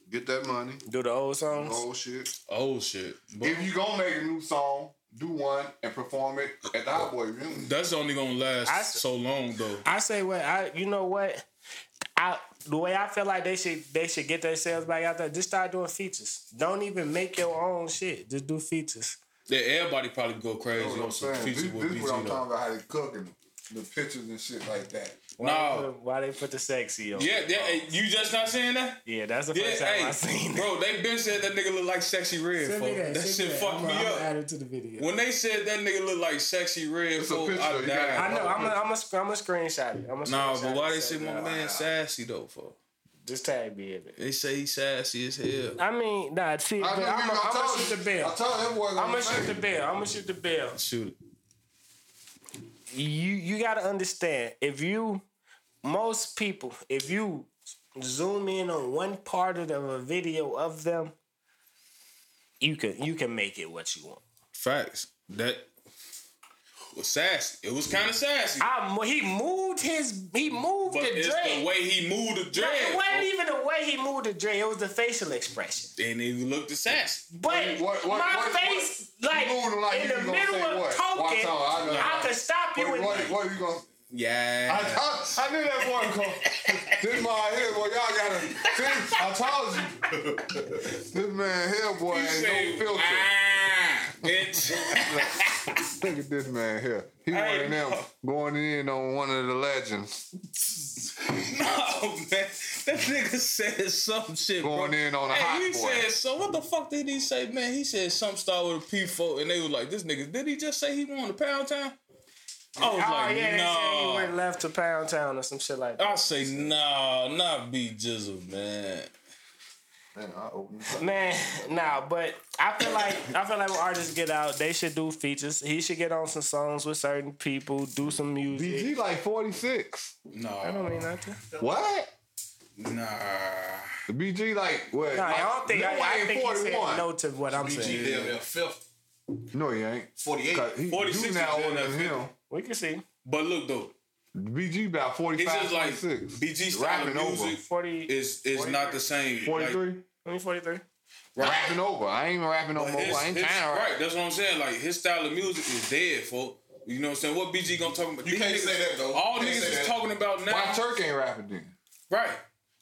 get that money, Do the old songs. old shit. Old shit. But If you gonna make a new song, do one and perform it at the Hot Boy Reunion. that's only gonna last I- so long though. I say what I. You know what? I the way I feel like they should they should get themselves back out there. Just start doing features. Don't even make your own shit. Just do features. Yeah, everybody probably go crazy That's what on some features This, this is what I'm talking about how they cooking the pictures and shit like that. Why, Nah. they, put, why they put the sexy on? Yeah, yeah. hey, You just not saying that? Yeah, that's the Yeah, first time hey, I seen it. bro, they been said that nigga look like Sexy Redd. Send me folks. that, That, shit me that. fucked I'm me gonna- up. gonna add it to the video. When they said that nigga look like Sexy Redd, It's a folks, I died. I know. I'm a, I'm a, sc- I'm a screenshot it. I'm a Nah, screenshot but why they so say my nah, man sassy though? For Just tag me in it. they say he sassy as hell. I mean, nah. See, I I'm gonna shoot the bill. I told that boy I'm gonna gonna shoot the say. bill. I'm gonna shoot the bill. Shoot it. You you got to understand if you most people if you zoom in on one part of a video of them you can you can make it what you want Facts. That was sassy. It was kind of sassy. I, he moved his he moved but the it's dread the way he moved the No, dread. it wasn't folks. even the way he moved the dread it was the facial expression And he looked the sassy. but What- what- my what- face what- like you like in the middle of what? talking Watch out, I know. I could stop you What, and what, what you gonna? Yeah. I, I, I knew that boy come. This man here, boy, y'all gotta. See, I told you. This man here, boy, ain't no filter. Ah. Bitch. Look at this man here. He one Hey, of them going in on one of the legends. no, man. That nigga said some shit, bro. Going in on a hey, hot he boy. said so. What the fuck did he say, man? He said some start with a P4, and they was like, "This nigga, did he just say he wanted a pound town?" I was Oh like, yeah, they said he went left to Pound Town or some shit like that. I say, nah, not B Jizzle, man. Man, I open this up. Man, nah, but I feel like I feel like when artists get out, they should do features. He should get on some songs with certain people, do some music. BG like 46. No, I don't mean nothing. What? nah. The BG like what? Nah, I don't think. I, Lil I Wayne think he said 41. no to what I'm saying. BG saying. damn near fifth. No, he ain't. 48. 'Cause He, 46 you now is older in than him. We can see But look though, BG about 45, it's just like 46. BG style Rapping of over. music forty. is is not the same. Like, 43? I mean forty three. rapping over. I ain't even rapping no But more. his- I ain't his- trying to rap. Right, that's what I'm saying. Like his style of music is dead, folk. You know what I'm saying? What BG gonna talk about? You These can't niggas- say that, though. All You can't niggas say is that. talking about now. Why Turk ain't rapping then? Right.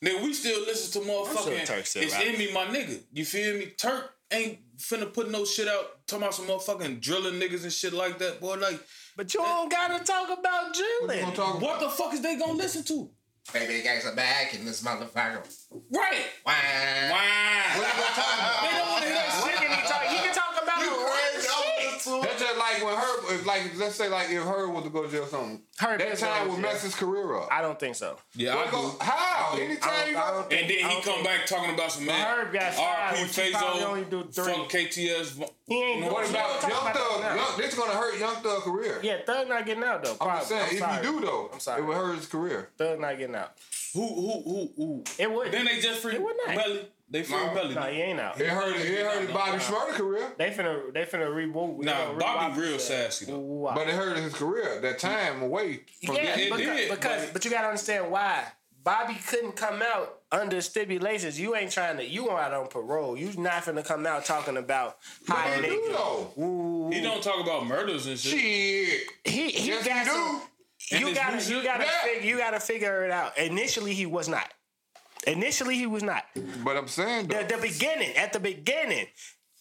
Nigga, we still listen to motherfucking. Turk still it's rapping. in me, my nigga. You feel me? Turk ain't finna put no shit out talking about some motherfucking drilling niggas and shit like that, boy. Like, But you don't gotta talk about What you drilling. gonna talk what about? the fuck is they gonna listen to? Baby guys are back in this motherfucker. Right. Why? Wow. They don't wanna hear that shit. can he talk? He can talk like when Herb, if like let's say like if Herb was to go to jail or something, Herb that is time would mess his career up. I don't think so. Yeah, What I go- do. How? I Anytime don't- you I go, And then he come back talking about some man. Herb got five, RP which he only do Fazo. three. Fuck KTS. He ain't what doing- about Young talk about Thug? that. Young, this gonna hurt Young Thug career. Yeah, Thug not getting out though. I'm just saying, I'm if sorry. he do though, I'm sorry. it would hurt his career. Thug not getting out. Who, who, who, who? It would. Then they just free It would not. Belly. They free No. Belly. No, he ain't out. It hurt. It hurt his Bobby Shmurda career, They finna, they finna reboot. we Nah, gonna Bobby re-watch real that. sassy though. Wow. but it hurt his career. That time away from yeah, it because, did, because but- but you gotta understand why. Bobby couldn't come out under stipulations. You ain't trying to. You out on parole. You not finna come out talking about how But he do though. Ooh. He don't talk about murders and shit. Shit. he he Yes, got he do. some- You gotta you gotta Yeah. figure you gotta figure it out. Initially, he was not. Initially, he was not. But I'm saying though. The, the beginning, at the beginning.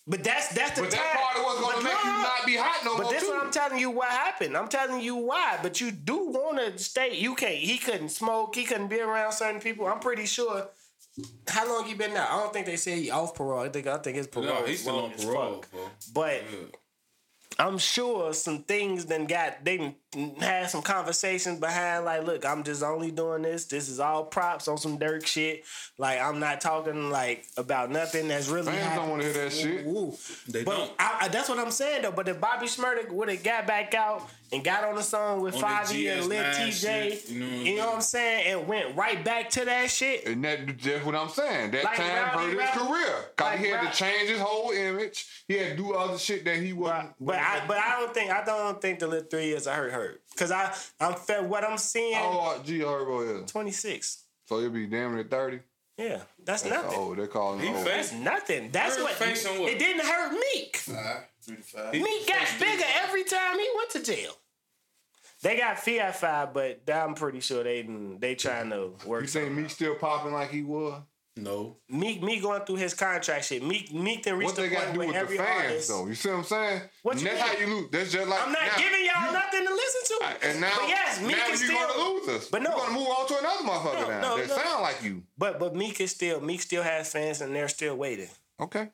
But that's that's the but time. that part was gonna But make you not be hot no more. But more this too. what I'm telling you what happened. I'm telling you why. But you do want to stay. You can't. He couldn't smoke. He couldn't be around certain people. I'm pretty sure. How long he been out? I don't think they say he off parole. I think I think his parole. No, is he's still on parole, fuck. bro. But Yeah. I'm sure some things then got they had some conversations behind like, look, I'm just only doing this. This is all props on some Durk shit. Like I'm not talking like about nothing that's really. Fans don't want to hear that shit. Ooh, ooh. They but don't. I, I, that's what I'm saying though. But if Bobby Shmurda would have got back out and got on the song with On that Favi and Lil Tjay. shit, you you know, know what I'm what I'm saying, and went right back to that shit. And that just what I'm saying. That Like time Rowdy hurt his Rap- career. Cause like he had Rap- to change his whole image. He had to do other shit that he wasn't. But I, but I don't think I don't think the little three years I hurt hurt because I I'm fed what I'm seeing. How old G Herbo is? 26. So he'll be damn near 30. Yeah, that's, That's nothing. Oh, They're calling He him That's nothing. That's what, facing what? it didn't hurt Meek. Five, three to five. Meek got bigger every time he went to jail. They got Fiat Five, but I'm pretty sure they they trying to work. You saying me still popping like he was? No. Meek Meek going through his contract shit. Meek Meek then reached What the they got to point do with every the fans, artist. though? You see what I'm saying? What and you that's mean? how you lose. That's just like I'm not now, giving y'all you- nothing to listen to. And now, but yes, Meek now is you're still. gonna lose us. But no. you're gonna move on to another motherfucker No, now no, that no. sound like you. But but Meek is still Meek still has fans and they're still waiting. Okay.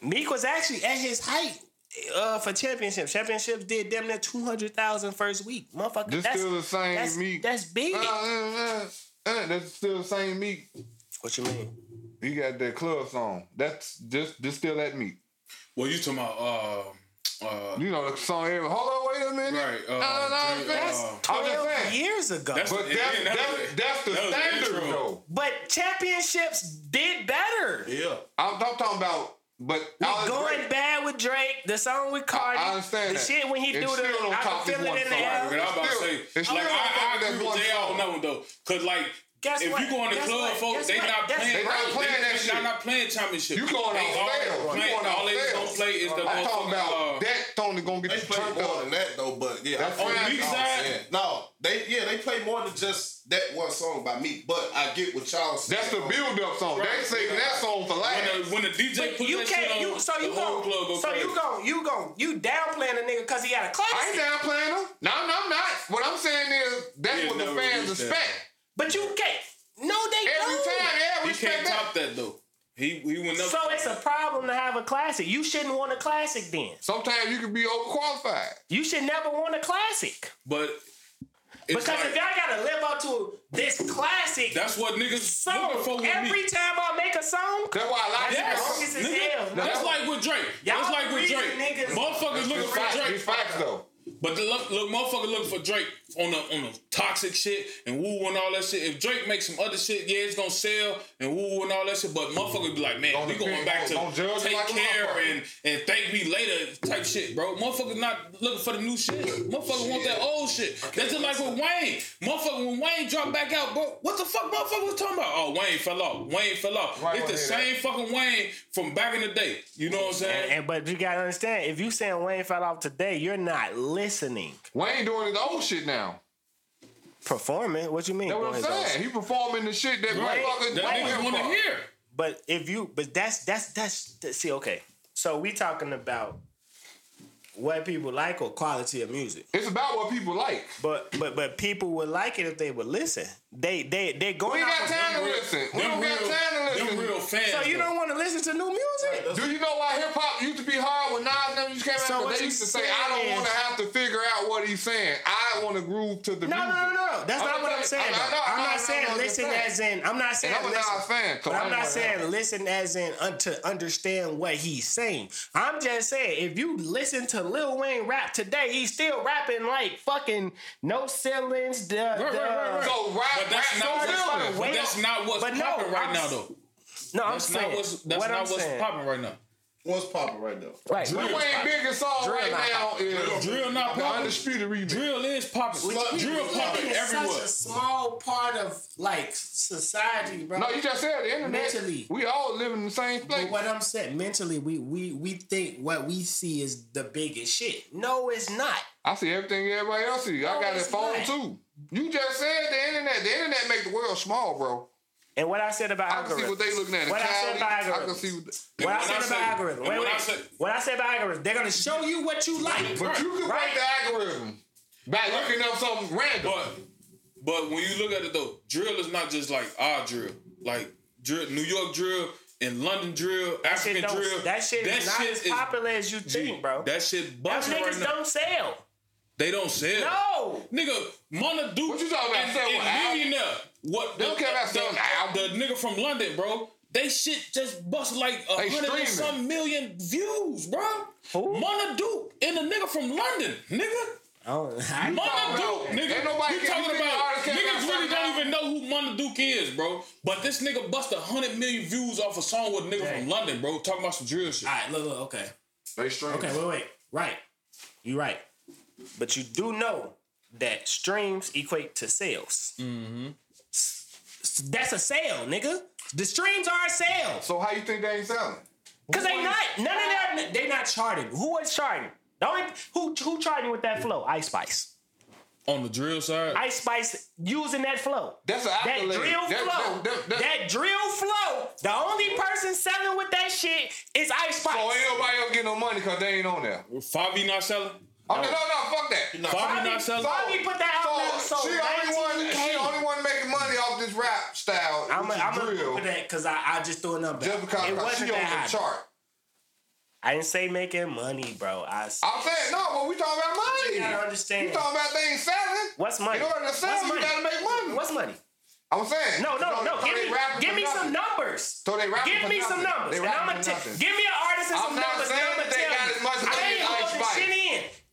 Meek was actually at his height uh, for championships. Championships did damn near 200,000 first week. Motherfucker, This that's, still the same that's, Meek. That's big. Uh, uh, uh, uh, that's still the same Meek. what you mean? You got that club song. That's just just still that Meek. Well, you talking about uh uh You know the song. Every, Hold on, wait a minute. Right, uh, no, no, no, that's- uh, 12 saying. years ago. That's- But Yeah, that's, that that's, that's the that was the standard, though. but championships did better. Yeah. I'm, I'm talking about, but all Going great. bad with Drake, the song with Cardi, I understand the that. shit when he It do the I can feel it in the air. I was about to say, it's like, I, I agree with Jay on that one though, cause like. Guess if what? you go in the Guess club, what? folks, Guess they what? not playing. They not playing that shit. Not, not playing championship. You going they off all. You playing- going off all they sales. gonna play is the I'm talking about uh, that Tony gonna get They you play turned more up. than that though, but yeah, That's I, fine. Meek what side? I'm saying. No, they yeah they play more than just that one song by me. But I get what y'all saying. That's the build up song. They ain't saving that song for when last. the, when the DJ But put you that can't. on, You so you the whole go. club go So crazy. you go. You go. You downplaying a nigga because he had a I ain't classic. downplaying him. No, no, I'm not. What I'm saying is that's Yeah, what the fans reached that. expect. But you can't. No, they Every don't. time, yeah, He respect can't that. top that though. He he would never. So it's a problem to have a classic. You shouldn't want a classic then. Sometimes you can be overqualified. You should never want a classic. but it's Because like, if y'all gotta live up to this classic that's what niggas song looking for with every me. time I make a song, That's why I like of Yes. niggas. Bogus as Nigga, hell. that's like with Drake. Y'all That's like with Drake. niggas- Motherfuckers looking It's for facts, Drake. facts though. But the look, look, motherfucker looking for Drake on the on the toxic shit and woo and all that shit. If Drake makes some other shit, yeah, it's gonna sell and woo and all that shit. But motherfucker be like, man, Don't we going depend- back to don't judge it take like care and and thank me later type shit, bro. Motherfucker not looking for the new shit. Motherfucker want that old shit. That's just like with Wayne. Motherfucker when Wayne dropped back out, bro. What the fuck, motherfucker was talking about? Oh, Wayne fell off. Wayne fell off. Right, it's the wanna hear same fucking Wayne from back in the day. You know what I'm saying? And, and but you gotta understand, if you saying Wayne fell off today, you're not listening. Wayne doing his old shit now. Performing, what you mean? That's what I'm saying. He performing the shit that Right. motherfuckers that want niggas want to hear. But if you, but that's that's that's that- see, okay. So we talking about what people like or quality of music. It's about what people like. But but but people would like it if they would listen. They they they We going ain't got time to listen. We don't real, got time to listen. real fans. So you don't want to listen to new music? Do you know why hip hop used to be hard when Nas never used to came out? So 'Cause they used to say, I don't want to have to figure out what he's saying. I want to groove to the No, no, music. no, no. That's I'm not what I'm saying. saying- I know, I I'm not saying I know what listen as in. I'm not saying I'm a Nas listen. fan, But I I'm not saying listen as in un, to understand what he's saying. I'm just saying if you listen to Lil Wayne rap today, he's still rapping like fucking no ceilings. The, Right, the, right, right, right. So rap, But that's rap, not no what's feeling. fucking But that's not what's but no, popping right I'm now, though. No, I'm That's saying not what's that's what not I'm what's saying. popping right now. What's popping right now? Right. Lil Wayne biggest song Drill right not now is Drill not the popping. Undisputed Remix. Drill is popping. Drill popping It's everywhere. such a small part of like society, bro. No, you just said the internet. Mentally. We all live in the same place. But what I'm saying, mentally, we we we think what we see is the biggest shit. No, it's not. I see everything everybody else see. I No, got a phone not. too. You just said the internet. The internet make the world small, bro. And what I said about I can see what they algorithms. looking at. in What I said Cali. about I can see what. The, What I said I about say- algorithms. and Wait, I wait. say- What I said about algorithms. They're gonna show you what you like. but you can Right. break the algorithm by looking up something random. But but when you look at it though, drill is not just like our drill. Like drill, New York drill and London drill, That shit, African don't, drill. that shit is not as is- popular as you G, think, bro. That shit Them busting niggas right now. don't sell. They don't sell. No. Nigga, Mona Duke What you talking about? and, Sell and? Millionaire. What They don't care about the, selling album. the nigga from London, bro. They shit just bust like a hundred and some million views, bro. Who? Mona Duke and a nigga from London, nigga. Oh, I, Mona talking Duke, about- nigga. Ain't nobody you talking about artists niggas really don't even know who Mona Duke is, bro. But this nigga bust a hundred million views off a song with a nigga Dang. from London, bro. Talking about some drill shit. all right, look, look, okay. They stream. Okay, wait, wait. Right. You right. But you do know that streams equate to sales. Mm-hmm. That's a sale, nigga. The streams are a sale. So how you think they ain't selling? Cause they not none of them they not charting. Who is charting? The only who who charting with that flow? Ice Spice. On the drill side, Ice Spice using that flow. That's an That drill That- flow. that- that- that- that drill flow. The only person selling with that shit is Ice Spice. So ain't nobody else get no money because they ain't on there. Favi not selling. Oh, no, no, no, fuck that. Favi not selling. Bobby put that out there. So So she only one. She only one making money off this rap style. I'm gonna is drill. put that because I, I just threw a number. Just because it she wasn't on that the chart. I didn't say making money, bro. I s- I'm saying no, but we talking about money. you gotta understand. You talking about things selling? What's money? In order to sell, What's you money? gotta make money. What's money? I'm saying. No, no, so, no. So Give me, give for me some numbers. So they rapping Give for me some numbers. They And I'm gonna for t- give me an artist and I'm some numbers. and I'm that gonna they tell got you. as much I money ain't as Ice holding Spice.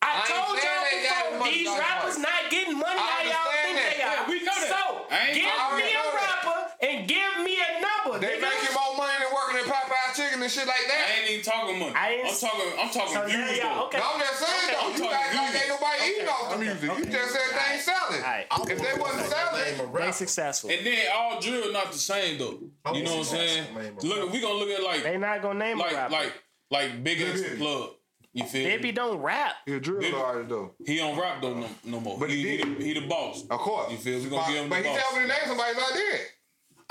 Shit in. I, I told y'all they got as before these as rappers Spice. not getting money I how y'all understand think that. they are. Yeah, we know that. So ain't- give I already me a know that. rapper and give me a number. They nigga. making more money than working at Popeye Chicken and shit like that. I ain't even talking money. I ain't- I'm talking. I'm talking So now views y'all- though. okay. No, I'm just saying Okay, though. You talking act like ain't nobody eating Okay, off the okay, music. You just said they ain't selling. If they wasn't selling, They rapper. successful. And then all drill not the same though. Oh, you know what I'm saying? Look, we gonna look at like They not gonna name a rapper. like like Big X Bibby. plug. You feel? me? Baby don't rap. he a drill Bibby. artist though. He don't rap though no, no more. But he, he he, the, he the boss. Of course. You feel? We gonna give him but the he boss. tell me to name somebody I did.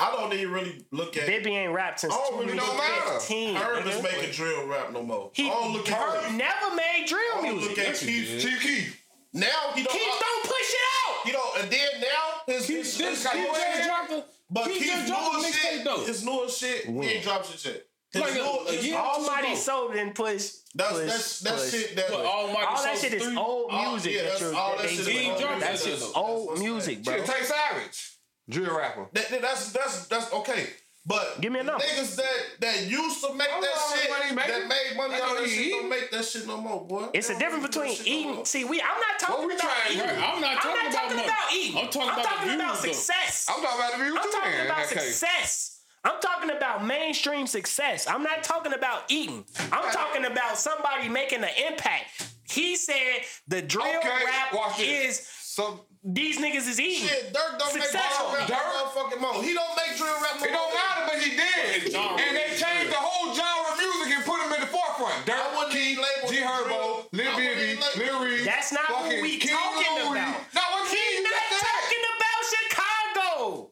I don't even really look at. Baby ain't rapped since Oh, really 2015. Herb is nigga. making drill rap no more. He I don't look at Herb never made drill I don't music. look at Yes, he Keef. did. Chief Keef. Now he don't. Keef, don't push it out. He don't. And then now his his, Keef his, just, Keef just dropped a, But Keef Keef just dropped a mixtape shit, though. his newer shit, he ain't dropped shit. His Like a- newer- a his- year or Almighty ago. Soul didn't push. That's push, that's that's push. shit that. But Almighty All that Soul shit is three- old all- music. yeah, that that's you're, all that that shit is He ain't dropped That's just old That's music, bro. Shit, Tay Savage, drill rapper. That, that- that's that's that's okay. But Give me a number. niggas that that used to make I don't that know shit, money that made money I know on that shit, don't make that shit no more, boy. It's a difference between shit no See, we. I'm not talking we about trying eating. I'm not I'm talking not about talking money. about eating. I'm talking I'm about talking about success. I'm talking about the views I'm talking about success. I'm talking about mainstream success. I'm not talking about eating. I'm talking about somebody making an impact. He said the drill Okay, rap watch is So these niggas is eating. Shit, Durk don't Successful. make drill rap Durk- no motherfucking more. He don't make drill rap no it don't more. matter, but he did. And they changed the whole genre of music and put him in the forefront. Durk, I wouldn't Key, even G it Herbo. Lil I wouldn't Bibby, even Lil Reese. That's not what we King talking Louis. about. No, what He King? not That's that. talking about Chicago.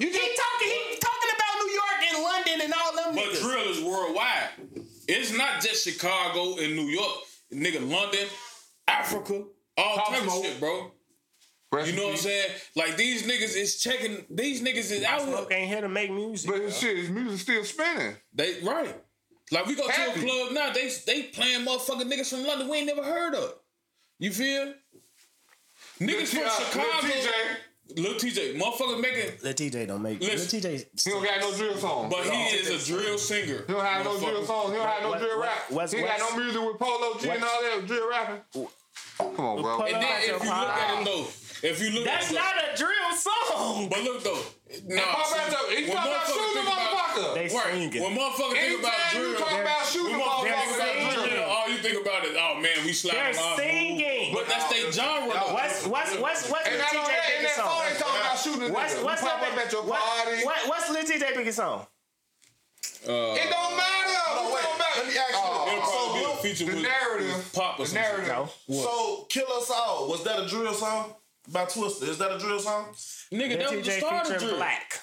You He just talking. He talking about New York and London and all them But niggas. drill is worldwide. It's not just Chicago and New York. Nigga, London, Africa, all Pop type of shit, bro. Rest You know what I'm saying? Like these niggas is checking. These niggas is out here. Smoke ain't here to make music. But shit, his music still spinning. They right. Like we go to a club now. They they playing motherfucking niggas from London we ain't never heard of. You feel? Niggas from Lil T- uh, Chicago. Lil Tjay, motherfucker making. Lil Tjay don't make. Listen. Lil Tjay. he don't got no drill songs. But he is a drill singer. He don't have no drill Motherfucker. songs. He don't have no What- drill rap. what's- he ain't got no music with Polo G and all that drill rapping. Come on, bro. Put And then if you look at him though, if you look That's at him, not a drill song. But look though, nah. Pop see, back when talking about motherfuckers shooting the think about- motherfucker. They Right. singing. When motherfuckers think about Anytime you drill, talk about shooting when the motherfuckers motherfucker, think about drill, all you think about is, oh man, we slapping They're oh. singing. But that's their genre. though. What's what's what's what's Lil not only that, TJ in biggest song, they talking about shooting What's what's Lil- up at your party. what- What's Lil Tjay biggest song? Uh, It don't matter. We wait, talking about- let me ask you. It'll So, probably be a look, feature the with narrative. pop or The narrative. No. So, Kill Us All, was that a drill song? By Twista. Is that a drill song? Nigga, that was the start of drill. Black.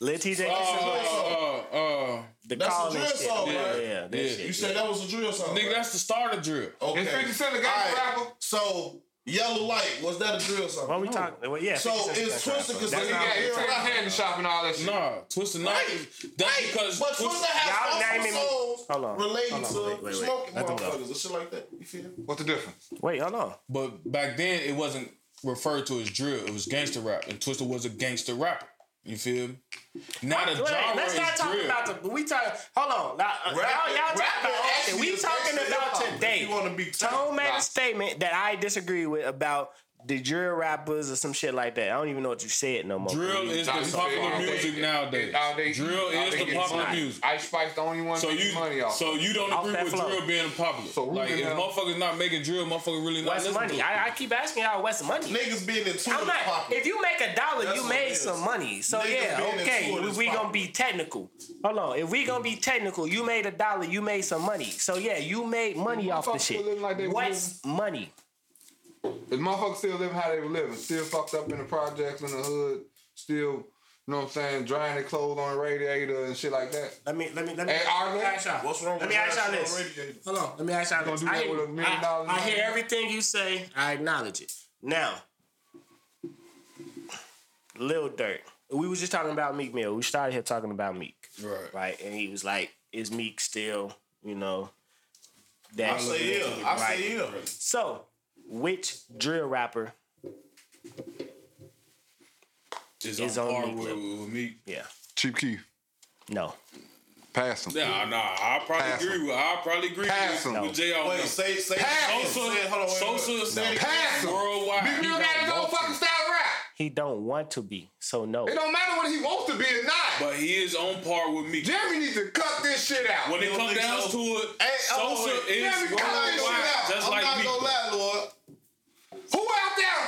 Lil Tjay Uh, featuring Black. uh, uh, The that's a drill shit. song, Yeah, right? yeah, that Yeah. shit. You said that was a drill song. nigga, right? that's the start of drill. okay. Is 50 Cent a gangster Alright, rapper? So, Yellow Light, was that a drill song? What we talking? Well, yeah. So, 50 Cent it's got Twista because That's He he got he drill take rap. shop and all that shit. Nah, Twista Night. Right, That's right. because but Twista Y'all has naming- multiple songs Hold on, relating hold on, to wait, wait, wait. smoking Let them motherfuckers and shit like that. You feel? What's the difference? Wait, hold on. But back then, it wasn't referred to as drill. It was gangster rap, and Twista was a gangster rapper. You feel me? The Wait, genre let's not talk drill. about the. We talk. Hold on. Now, uh, y'all, y'all talking about. Okay, we talking about today. You want to be Tone made a statement that I disagree with about the drill rappers or some shit like that. I don't even know what you said no more. Drill is the popular all they- music nowadays. all Drill is the popular money. music. Ice Spice the only one So making you, money off. so you don't Off agree with flow. drill being popular. So like if motherfuckers not making drill, motherfuckers really not What's money? to. I, I keep asking y'all what's money. niggas being into I'm not. If you make a dollar, That's you made some money. So Niggas yeah, okay. into it If we gonna be technical, hold on. If we gonna be technical, you made a dollar, you made some money. So yeah, you made money off the shit. living like What's money? The motherfuckers still living how they were living. Still fucked up in the projects in the hood. Still, you know what I'm saying, drying their clothes on the radiator and shit like that. Let me let me let me Hey, are they? ask y'all. What's wrong Let with me ask y'all this. shit? Hold on. Let me ask y'all this. do I, with a million I- I hear everything you say. I acknowledge it. Now, Lil Dirt. We was just talking about Meek Mill. We started here talking about Meek. Right. Right. And he was like, is Meek still, you know, that I say yeah. I Right. say yeah. So, which drill rapper? is, It's on on par Meek with, Mill. with me. Yeah. Chief Keef. No. Pass him. Nah, nah. I probably Pass agree him. with. I probably agree Pass with, him. with Jr. on Wait, that. say say Pass say- Sosa, say- hold on. wait, wait, Sosa, wait. Say it. Pass him. worldwide. Big Mill got his own fucking style of rap. He don't want to be. So no. It don't matter what he wants to be or not. But he is on par with me. Jeremy needs to cut this shit out. When it comes down so? to it, Hey, oh, Sosa wait. is Jeremy, cut I'm this not shit gonna out. just I'm like not gonna lie, Lord. Who out there?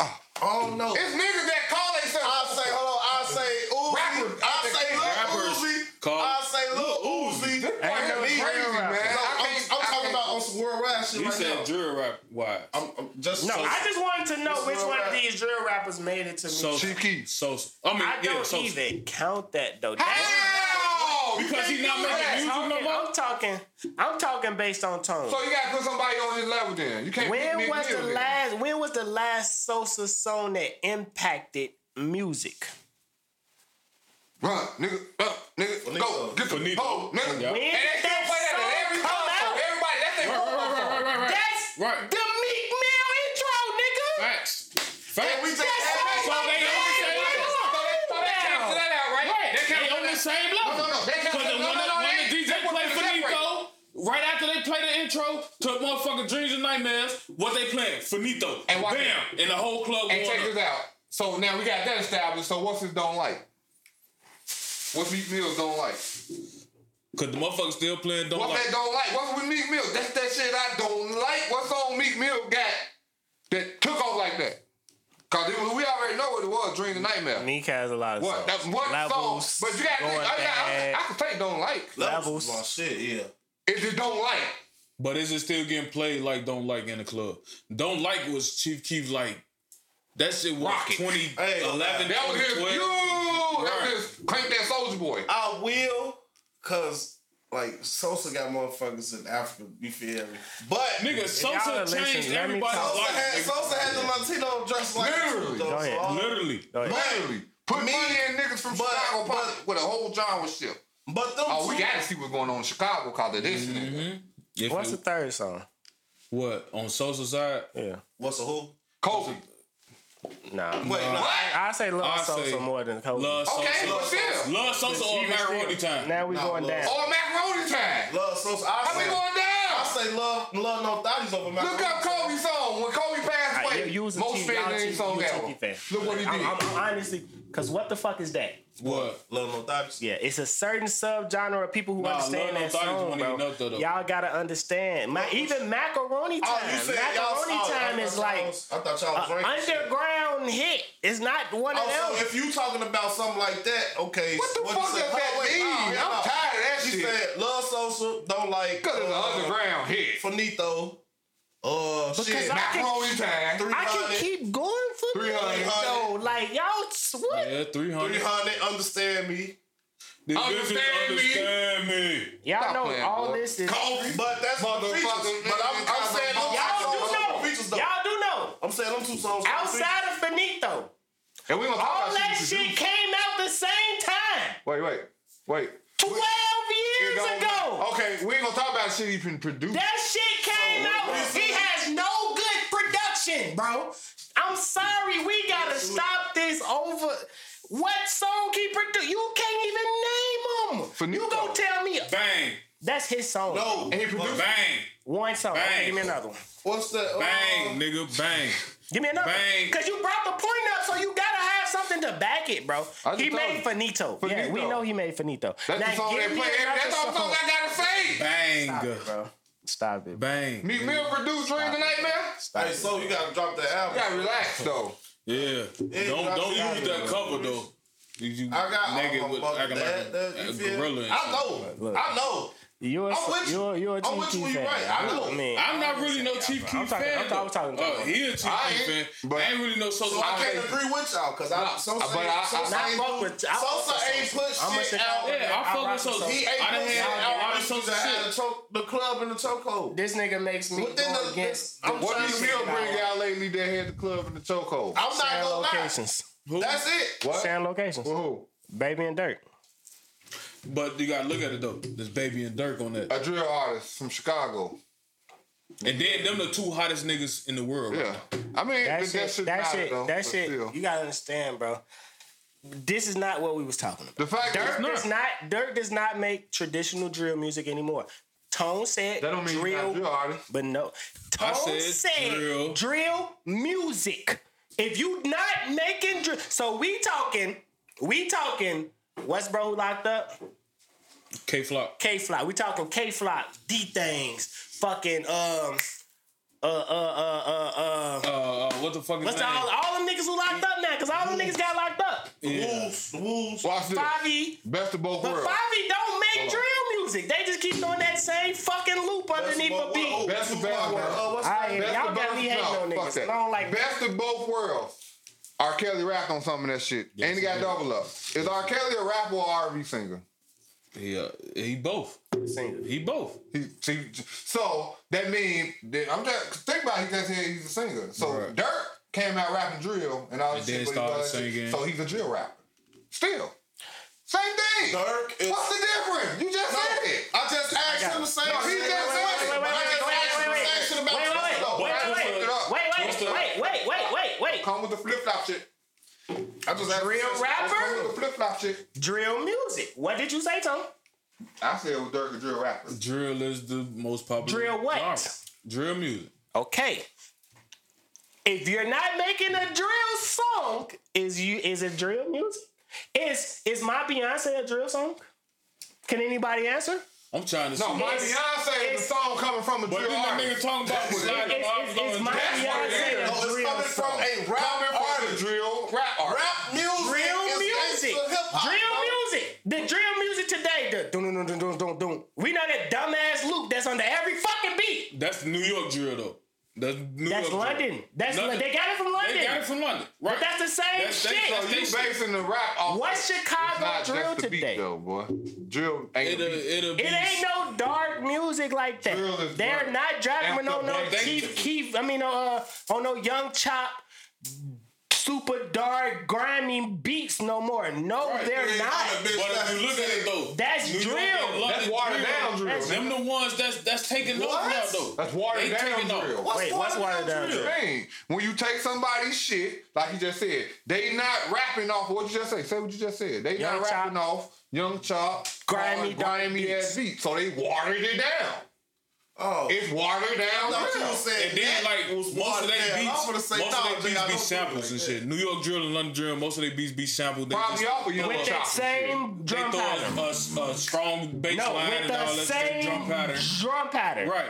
I don't know. It's niggas that call themselves. I'll say, hold on, I'll say Uzi. Rappers. I'll say Lil Rappers Uzi. call- I'll say Lil Uzi. This boy Ain't no is crazy, drill man. rapper. I No, I'm, I'm talking about on some worldwide shit you right said drill rap wise. I'm, I'm just No, so- I just wanted to know which real one of these drill rappers made it to me. Sosa. Chief Keef. Sosa. I mean, I yeah, don't Sosa. even count that though. That's, How? Because can't he not do making that. music no Talking- I'm talking. I'm talking based on tone. So you gotta put somebody on his level then. You can't. when pick was Meek the Mill then. last? When was the last Sosa song that impacted music? Run, nigga, up, nigga, go, get the Faneto. hoe, nigga. Yeah. When And they did still that play that at every come concert. out? Everybody, that's their Right, right, right, right, right, right. That's Right. the Meek Mill intro, nigga. Facts. Facts. we just- That's Hey, so they fucking on the same right. level. So they, so they cancel that out, right? Right. They They on the same level. No, no, no. They cancel Because no, when, no, no, when they- the DJ they put play them separate. Faneto, right after they play the intro to motherfucking Dreams and Nightmares, what they playing? Faneto. And watch Bam. And the whole club And check up. this out. So now we got that established. So what's his don't like? What's Meek Mills don't like? Cause the motherfuckers still playing don't What's like. that don't like? What's with Meek Mill? That's that shit I don't like. What song Meek Mill got that took off like that? Cause it was, we already know what it was, Dream the Nightmare. Meek has a lot of What? That, songs. what Levels, song? But you got, I, Going got, I, Bad. I can take don't like. Levels. My shit, yeah. It just don't like. But is it still getting played like don't like in the club? Don't like was Chief Keef like that shit was Rocket. 2011, Hey, That was his. You. 2012. That was his. Crank that Soldier Boy. I will, cause like Sosa got motherfuckers in Africa. You feel me? But Nigga, y'all Sosa changed let me everybody's talk. Sosa life. had nigga. Sosa had the Latino dressed like Literally. though, so Literally. Literally. Put Me- money in niggas from but- Chicago but- with a whole genre shit. But them Oh, we two- gotta see what's going on in Chicago because of this nigga. Mm-hmm. If What's the third song? what on Sosa side? Yeah. What's a who? Kobe. Nah. Wait, no. What? I say Love I Sosa say more than Kobe. Love Sosa. Okay, but still. Love Sosa or Even Macaroni time. Now we Nah, going Love down. Oh, macaroni time. Love Sosa. I How we going down. I say love, love no thotties over my. Look up Kobe's song. When Kobe passed Alright, away, you, you was a most T- fans y'all in T- song you a album. TT fan. Look what he did. I'm, I'm honestly, because what the fuck is that? What? Love no thotties. Yeah, it's a certain subgenre of people who Nah, understand Lil that song, bro. of those, though. Y'all gotta understand. Ma- even Macaroni Time. Oh, you said y'all. Macaroni oh, Time is like I thought y'all was a drinking. underground hit. It's not one of Oh, so them. if you talking about something like that, okay. What the you fuck does that mean? no, I'm no. tired of that She shit. said, love Sosa, don't like. Because it's an uh, underground hit. Faneto. Uh, shit. I can- Macaroni time. I can keep going for 300. me though. Like y'all, what? Yeah, 300. 300, understand me. This Understand bitch me. me. Y'all Stop know playing, all boy. this is. Kobe, but that's the Motherfucking. But I'm, I'm nigga, saying them Y'all do songs know. features though. Y'all do know. I'm saying them two songs. are the features. Outside of Faneto, And we gonna talk all about that shit. shit came out the same time. Wait, wait, wait. Twelve It years don't- ago. Okay, we ain't gonna talk about shit he been produced. That shit came out. He has no good production, bro. I'm sorry, we gotta stop this over. What song he produced? You can't even name him. Faneto. You gonna tell me Bang. that's his song? No. And he produced. Bang. One song. Okay, Bang. give me another one. What's that? uh, Bang, nigga. Bang. Give me another. Bang. Cause you brought the point up, so you gotta have something to back it, bro. He made you. Faneto. Yeah, we know he made Faneto. That's now the song they me play. That's all song. song I gotta say. Bang. Stop it, bro. Stop it. Bang. Meek Mill produced Dream the Nightmare. Hey, so you gotta drop the album. You album. gotta relax though. Yeah. Don't don't use it, that cover though. You, you I got naked all my with mother- acting like that, that, a, you feel gorilla. I know. Look. I know. You're a, I'm with you. you're, you're a I'm with you, you fan. right. I know. mean, I'm not really no Chief I'm Keef talking- fan. I'm talking- I'm talking- though. Uh, he a Chief I Keef fan. ain't, but- I ain't really no So. I can't agree with y'all because I Sosa but ain't- I- Sosa I ain't fuck with- I fuck Sosa with ain't put I'ma shit out. Yeah, I I fuck rock with Sosa. He ain't put shit all out. the He Sosa just the shit. choke- the club in the chokehold. This nigga makes me go against. What trying Meek Mill bring out. out lately that had the club in the chokehold? I'm not gonna lie. locations. That's it. What? Sharing locations. Who? Baby and Durk. But you gotta look at it though. There's Baby and Durk on that. A drill artist from Chicago. And then them the two hottest niggas in the world. right Yeah. I mean, That that, shit. shit That matter, shit. though, That shit. still. You gotta understand, bro. This is not what we was talking about. The fact Durk that does not. Durk does not make traditional drill music anymore. Tone said that don't mean you're not a drill, drill artist. but no. I Tone said said drill. drill music. If you not making drill, so we talking, we talking. What's bro who locked up? Kay Flock. Kay Flock. We talking Kay Flock, D things, fucking um, uh, uh, uh, uh, uh. Uh, uh, what the fuck is What's his the, name? all, all them niggas who locked up now? Cause all them niggas got locked up. Yeah. Wolves, the wolves. Watch this. Favi, Best of both but worlds. But Favi don't make drill music. They just keep doing that same fucking loop underneath a beat. Best of both Uh, worlds. what's I that? ain't- Best y'all of got me hating no, on niggas. that. I don't like Best of both worlds. R. Kelly rapped on some of that shit. and he got double up. Is R. Kelly a rapper or R&B singer? He uh, he both. Singer. He both. He, see, so that means that I'm just think about it, he just said he's a singer. So Right. Durk came out rapping drill and all And this then shit. but he started does- singing. So he's a drill rapper. Still. Same thing. Durk is. What's the difference? You just No, said it. I just asked got him the it. same No, he just said Come with the flip flop shit. I just asked Drill him- rapper? Come with the flip flop shit. Drill music. What did you say, Tom? I said it was Durk a drill rapper. Drill is the most popular. Drill what? genre. Drill music. Okay. If you're not making a drill song, is you is it drill music? Is is my Beyonce a drill song? Can anybody answer? I'm trying to No, see. my It's- Beyonce is it's- the song coming from a But drill then that artist. nigga talking about It's, sliding it's, off, it's, my That's Beyonce is. a No, it's drill coming from a rap Coming from a artist. drill rap artist. Rap music. Drill music. gangsta hip-hop, Drill music. The drill music today. The dun dun dun dun dun dun. We know that dumbass loop that's under every fucking beat. That's New York drill though. That's New That's York London. Drill. That's Nothing- they got it from London. They got it from London. Right. But that's the same That's- shit. that's- So you basing the rap off What's It's Chicago not drill just the beat today? though, boy. Drill ain't It'll, the beat. it'll be. It ain't no dark music like that. Drill is They're dark. not dropping with no no that, they- Keef Keef. I mean, uh, on no Young Chop, super dark grimy beats no more. No, Right. they're Yeah, not. I'm. But if you look at it though, That's New drill. and That's watered down drill. That's- Them the ones that's that's taking off What? now though. That's watered down taking off. drill. What's Wait, what's watered down drill? thing. When you take somebody's shit, like you just said, they not rapping off what you just say. Say what you just said. They Young not rapping Chop. off young chop, Grimy, uh, hard, grimy beats. ass beats. So they watered it down. Oh. It's watered down. I thought you drill. saying And then that like was most of their beats, I'm gonna say, most no, of their beats be samples and shit. New York drill and London drill, most of their beats be sampled. They Probably off of young With that and same they drum throw pattern. a, a, a strong bass No, line with and all the that same same drum pattern. drum pattern. Right.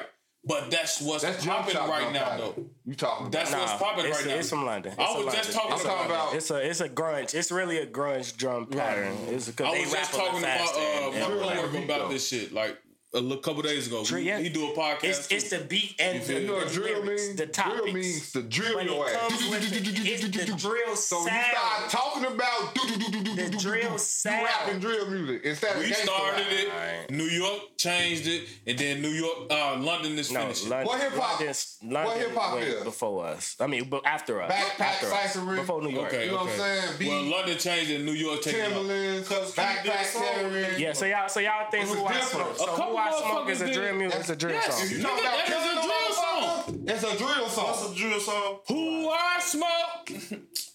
But that's what's That's popping chop right now pattern. though. You talking That's about? what's popping it's, right now. It's from London. It's I a was London. just talking I'm talking about It's a it's a grunge. It's really a grunge drum pattern. It's a because I was just talking about uh, my and Drill rap. ain't coworker about this shit like a little couple days ago. Drill, We, yeah. he do a podcast. It's it's the beat and feel the, me? You know the drill lyrics, means? the topics. Drill means to drill When your it ass. comes with the, it's the drill So you sound. start talking about The do drill You sound. rapping drill music instead of we gangsta started rap. it. Alright. New York changed it, and then New York, uh, London is No, finishing. London, What hip-hop- London's- what London hip-hop went is? before us. I mean, but after us. Backpack after us. ciphering. Before New York. Okay, You know what I'm okay. saying? Beat, Well, London changed it. New York taking it off. Timberlands, Cause Keef did backpack a song. carrying. Yeah, so y'all, so y'all think It's who a I different- So who I smoke motherfuckers is a drill did- music. It's a drill Yes. song. You Nigga, talking about that is a killing drill motherfucker? It's a drill That's song. a drill song. Who I smoke?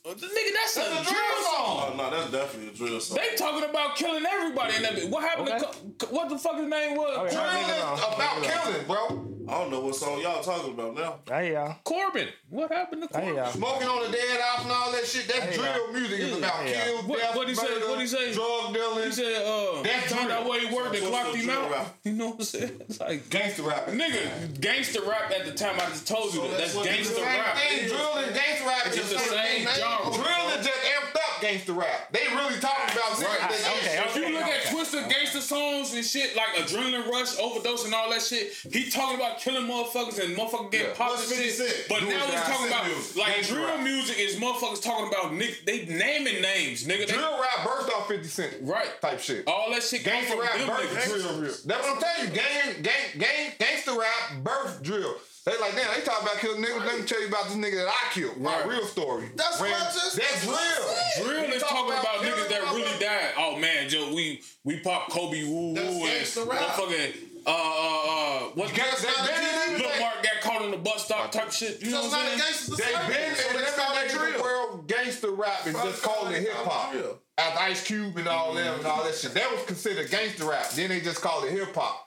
Nigga, that's a, That's a drill drill song. Oh, no, that's definitely a drill song. They talking about killing everybody in that. What happened Okay. to Co- what the fuck his name was? Okay. Drill Leave it is alone. about Leave it alone. killing, bro. I don't know what song y'all talking about now. I hear y'all. Corbin. What happened to I hear Corbin? y'all. Smoking on the dead off and all that shit. That's Hey, drill y'all. music. It's Yeah. about Hey, y'all. kill, What- death, what'd he say? What'd he say? drug dealing, He said, uh, That's found drill. out where he worked and So clocked him out. rap? You know what I'm saying? It's like, gangster rap. nigga, gangster rap at the time I just told you So that. That's that's what gangster rap. thing. Drill and gangster rap It's is the same genre. Drill is just amped up gangster rap. They really talking about niggas Right. that Okay, ain't If you okay, look at okay. Twista gangster songs and shit like Adrenaline Rush, Overdose, and all that shit, he talking about killing motherfuckers and motherfuckers getting Yeah. popped and shit. Cent? But now it he's talking about Music. like Gangster drill rap. music is motherfuckers talking about nick they naming names, nigga. They, Drill rap burst off 50 Cent. Right. Type shit. all that shit come Gangster rap them birth niggas. drill. That's what I'm telling you. Gang, gang, gang, gangster rap birth drill. They like, damn, they talk about killing niggas. Let me tell you about this nigga that I killed. My Right. real story. That's Ran- what I just- That's that's what I drill. said. Drill is talk talking about killing niggas that really motherfuckers. died. Oh man, Joe, we we pop Kobe woo That's woo and gangster motherfucking uh uh uh what Gangsta- not a they- they- drill. Mark got caught on the bus stop type shit. You know That's what not I'm saying? They song. been So in that's not a the drill. world gangster rap and just calling it hip hop. Drill. After Ice Cube and all them and all that shit. That was considered gangster rap. Then they just called it hip hop.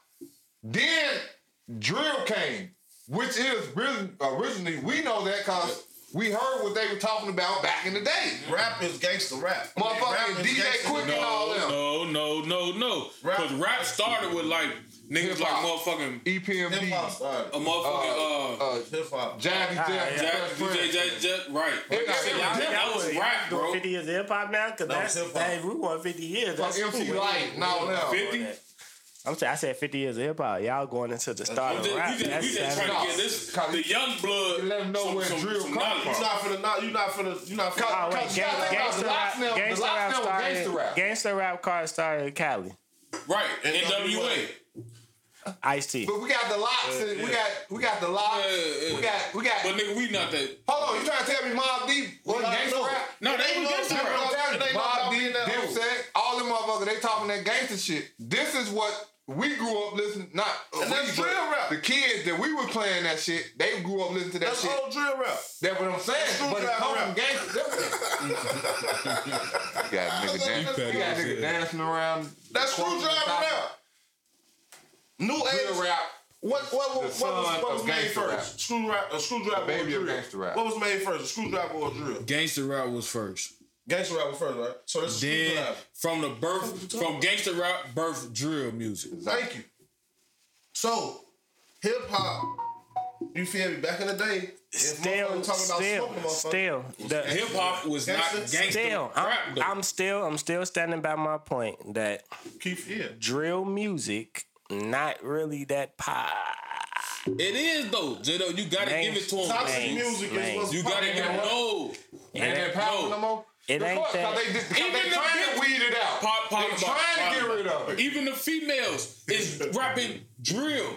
Then drill came, which is really originally we know that because we heard what they were talking about back in the day. Rap is gangster rap. Motherfucking Rap DJ gangsta Quik and all them. No, no, no, no. Because rap started with like niggas like Hip-hop. motherfucking EPMD, Hip hop started. a motherfucking uh, uh, Hip hop. Jazzy Jeff, yeah. Jack, right. It got- Shit, it was that, that was rap, doing bro. 50 years of hip hop now? Because That that's, was hip-hop. hey, we want 50 years. Fuck That's MC cool. Light and all them. 50? I'm saying, I said 50 years of hip hop. Y'all going into the start of rap. we just, That's we just trying to get this, the young blood, you let 'em know some, where some, drill some come knowledge. You're not finna not. You're not finna. You're not finna. Oh, wait, gang, y'all think about gangster rap, Locksnell- the gangster rap started, gangster rap. gangster rap car started in Cali. Right. NWA. NWA. Ice T. But we got the locks. and we got we got the locks. Yeah, yeah. We got we got. But nigga, we not that. hold on, you trying to tell me Mobb Deep was I gangster know. rap? No, they was gangster rap. I'm telling It ain't you. no Mobb doubt Deep, that old. Dipset, all them motherfuckers, they talking that gangster shit. This is what we grew up listening. Not uh, And we, that's drill rap. The kids that we were playing that shit, they grew up listening to that That's shit. old drill rap. That's what I'm saying. That's But it come screwdriver from gangster. you got a nigga dancing. You got a nigga dancing around. That's the corner of screwdriver rap. New age Drill rap. What what what, The what was, son what was of made first? rap. Screwdriver, a screwdriver baby or drill? gangster rap. What was made first? A screwdriver or a drill? Gangster rap was first. Gangster rap was first, right? So this is Then screwdriver. from the birth, from gangster rap, birth drill music. Thank you. So hip hop, you feel me? Back in the day, if Still, motherfuckers talking about still, still, the, Hip hop was not Gangster- gangster still, rap. I'm. I'm still, I'm still standing by my point that Keith, yeah. drill music not really that pop. It is though, Jado. You gotta Main- give it to him. Toxic Main- music main. is what's You gotta popping give him now. no. Ain't that powerful no. no more? It The ain't that- Cause they, did- Even they the trying big- to weed it out. Pop, pop, they pop, trying pop, to get pop. rid of it. Even the females is rapping drill.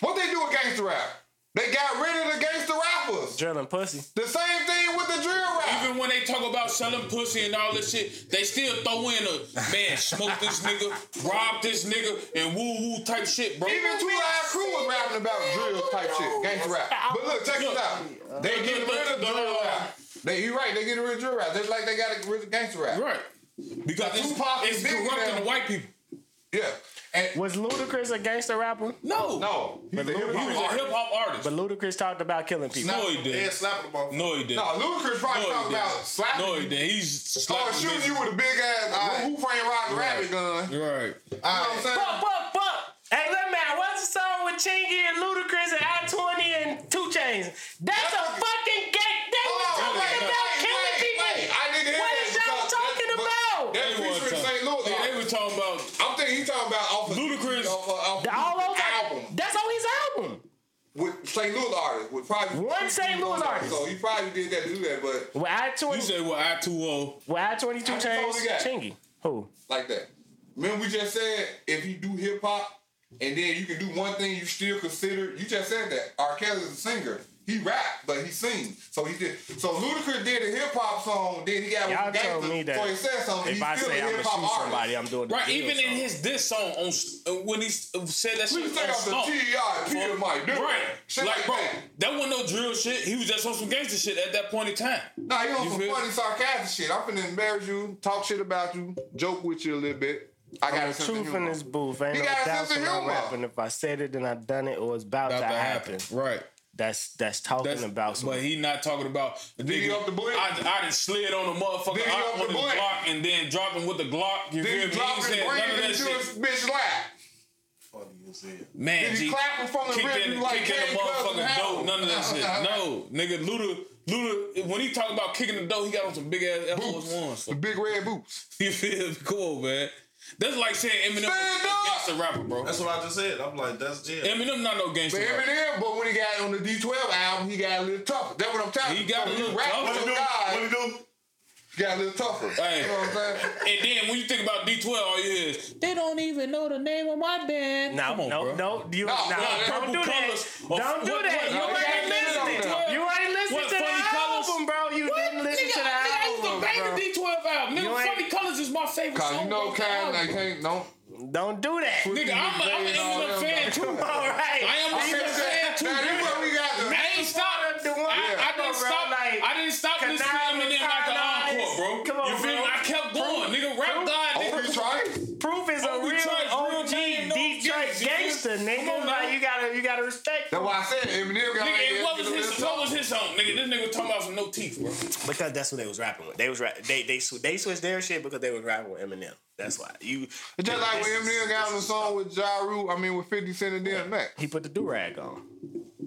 What they do with gangster rap? They got rid of the gangster rappers. Drilling pussy. The same thing with the drill rap. Even when they talk about selling pussy and all this shit, they still throw in a man, smoke this nigga, rob this nigga, and woo woo type shit, bro. Even Two Live Crew was rapping about drill type shit, gangster rap. But look, check this out. They The- getting the- rid of the- drill rap. They, you right, they get rid of drill rap. Just like they got rid of gangster rap. Right. Because it's, Tupac it's and Biggie corrupting the white people. Yeah. And Was Ludacris a gangster rapper? No. no, he's a He was a hip hop artist. But Ludacris talked about killing people. No, he didn't. slapping them off. No, he didn't. No, Ludacris probably No, talking he about didn't. slapping No, he didn't. He's or slapping shooting bitches. you with a big ass uh, who frame rock rabbit gun. You know Right. what I'm saying? Fuck, fuck, fuck. Hey, look, man, what's the song with Chingy and Ludacris and I-20 and Two Chainz? That's a fucking gang. They Hold were talking wait, about wait, killing wait, people. wait. I need to hear What that is y'all talking that- about? That They weren't featuring talking- St. Louis. They, they were talking about I'm thinking he's talking about off of Ludacris. off, of- off of All those album That's on his album. with St. Louis artists. With probably One St. Louis artist. So he probably did that to do that, but With I-20, you said what I two O. with I-20 Two How many Chainz, songs he got? Chingy. Who? like that. Remember we just said if you do hip hop and then you can do one thing you still consider. You just said that R. Kelly is a singer. He rap, but he sings. So he did. So Ludacris did a hip hop song. Then he got Y'all with told me that So he said something. If he's I still say a I'm gonna shoot artist. somebody, I'm doing the Right, drill even in his diss song on uh, when he said that We shit take on off the Stomp. T.I. Peter Mike. dude. Right, Shit like, like, bro, that. that wasn't no drill shit. He was just on some gangster shit at that point in time. Nah, he on You some feel? funny, sarcastic shit. I'm finna embarrass you, talk shit about you, joke with you a little bit. I got a Truth in this booth. Ain't He no got a doubt sense of when I'm rapping. If I said it, then I done it, or it's about, About to, to happen. happen. Right. That's that's talking That's, about some. but he not talking about the Did he up the blade? I, I done slid on the motherfucker Did he out on the his? Glock and then dropped him with the Glock. You Then feel he me? dropped He his said brain none of that into shit. his bitch lap. Funny. Man, Did he G, clap him from the kicked rhythm in, like kicked in Kane the motherfucking Howard? dough. None of that shit. No, nigga, Luda, Luda. When he talk about kicking the dough, he got on some big ass Air Force Boots. Ones. The big red boots. You feel me? Come man. That's like saying Eminem Stand was a gangster rapper, bro. That's what I just said. I'm like, that's jail. Eminem not no gangster But rapper. Eminem, but when he got on the D12 album, he got a little tougher. That's what I'm telling He you. got So a you little rap tougher. with What some he guys, do? got a little tougher. Hey. You know what I'm saying? And then when you think about D12, all you hear is they don't even know the name of my band. no, Come on, no, bro. no, you, No, nah, no, don't Purple do that. Colors or Don't do that. what- You what- ain't what- listening. what- You ain't listening what to the Funny Colors? album, bro. You didn't listen nigga, to the nigga, I used to album, bang bro. the D12 album. Nigga, You Funny Colors is my favorite Cause song. you know, off the Kyle, album. they can't, don't. Don't do that. Nigga, I'm, a, I'm an Eminem fan too. All right. I am a Eminem fan too. Now, this what we got to. I ain't stop. the one- I, I Come didn't bro, stop. like, I didn't stop listening to conniving, Eminem like the encore, bro. Come on, you feel me? I kept going, nigga. Rap God, Oh, nigga. we gotta, respect. That's why I said Eminem got Nigga, what was a his little what was his song, nigga? This nigga was talking about some no teeth, bro. Because that's what they was rapping with. They was rap- they they sw- they switched their shit because they was rapping with Eminem. That's why you. It's just like when Eminem got on the song with Ja Rule, I mean with 50 Cent and DMX. He put the do rag on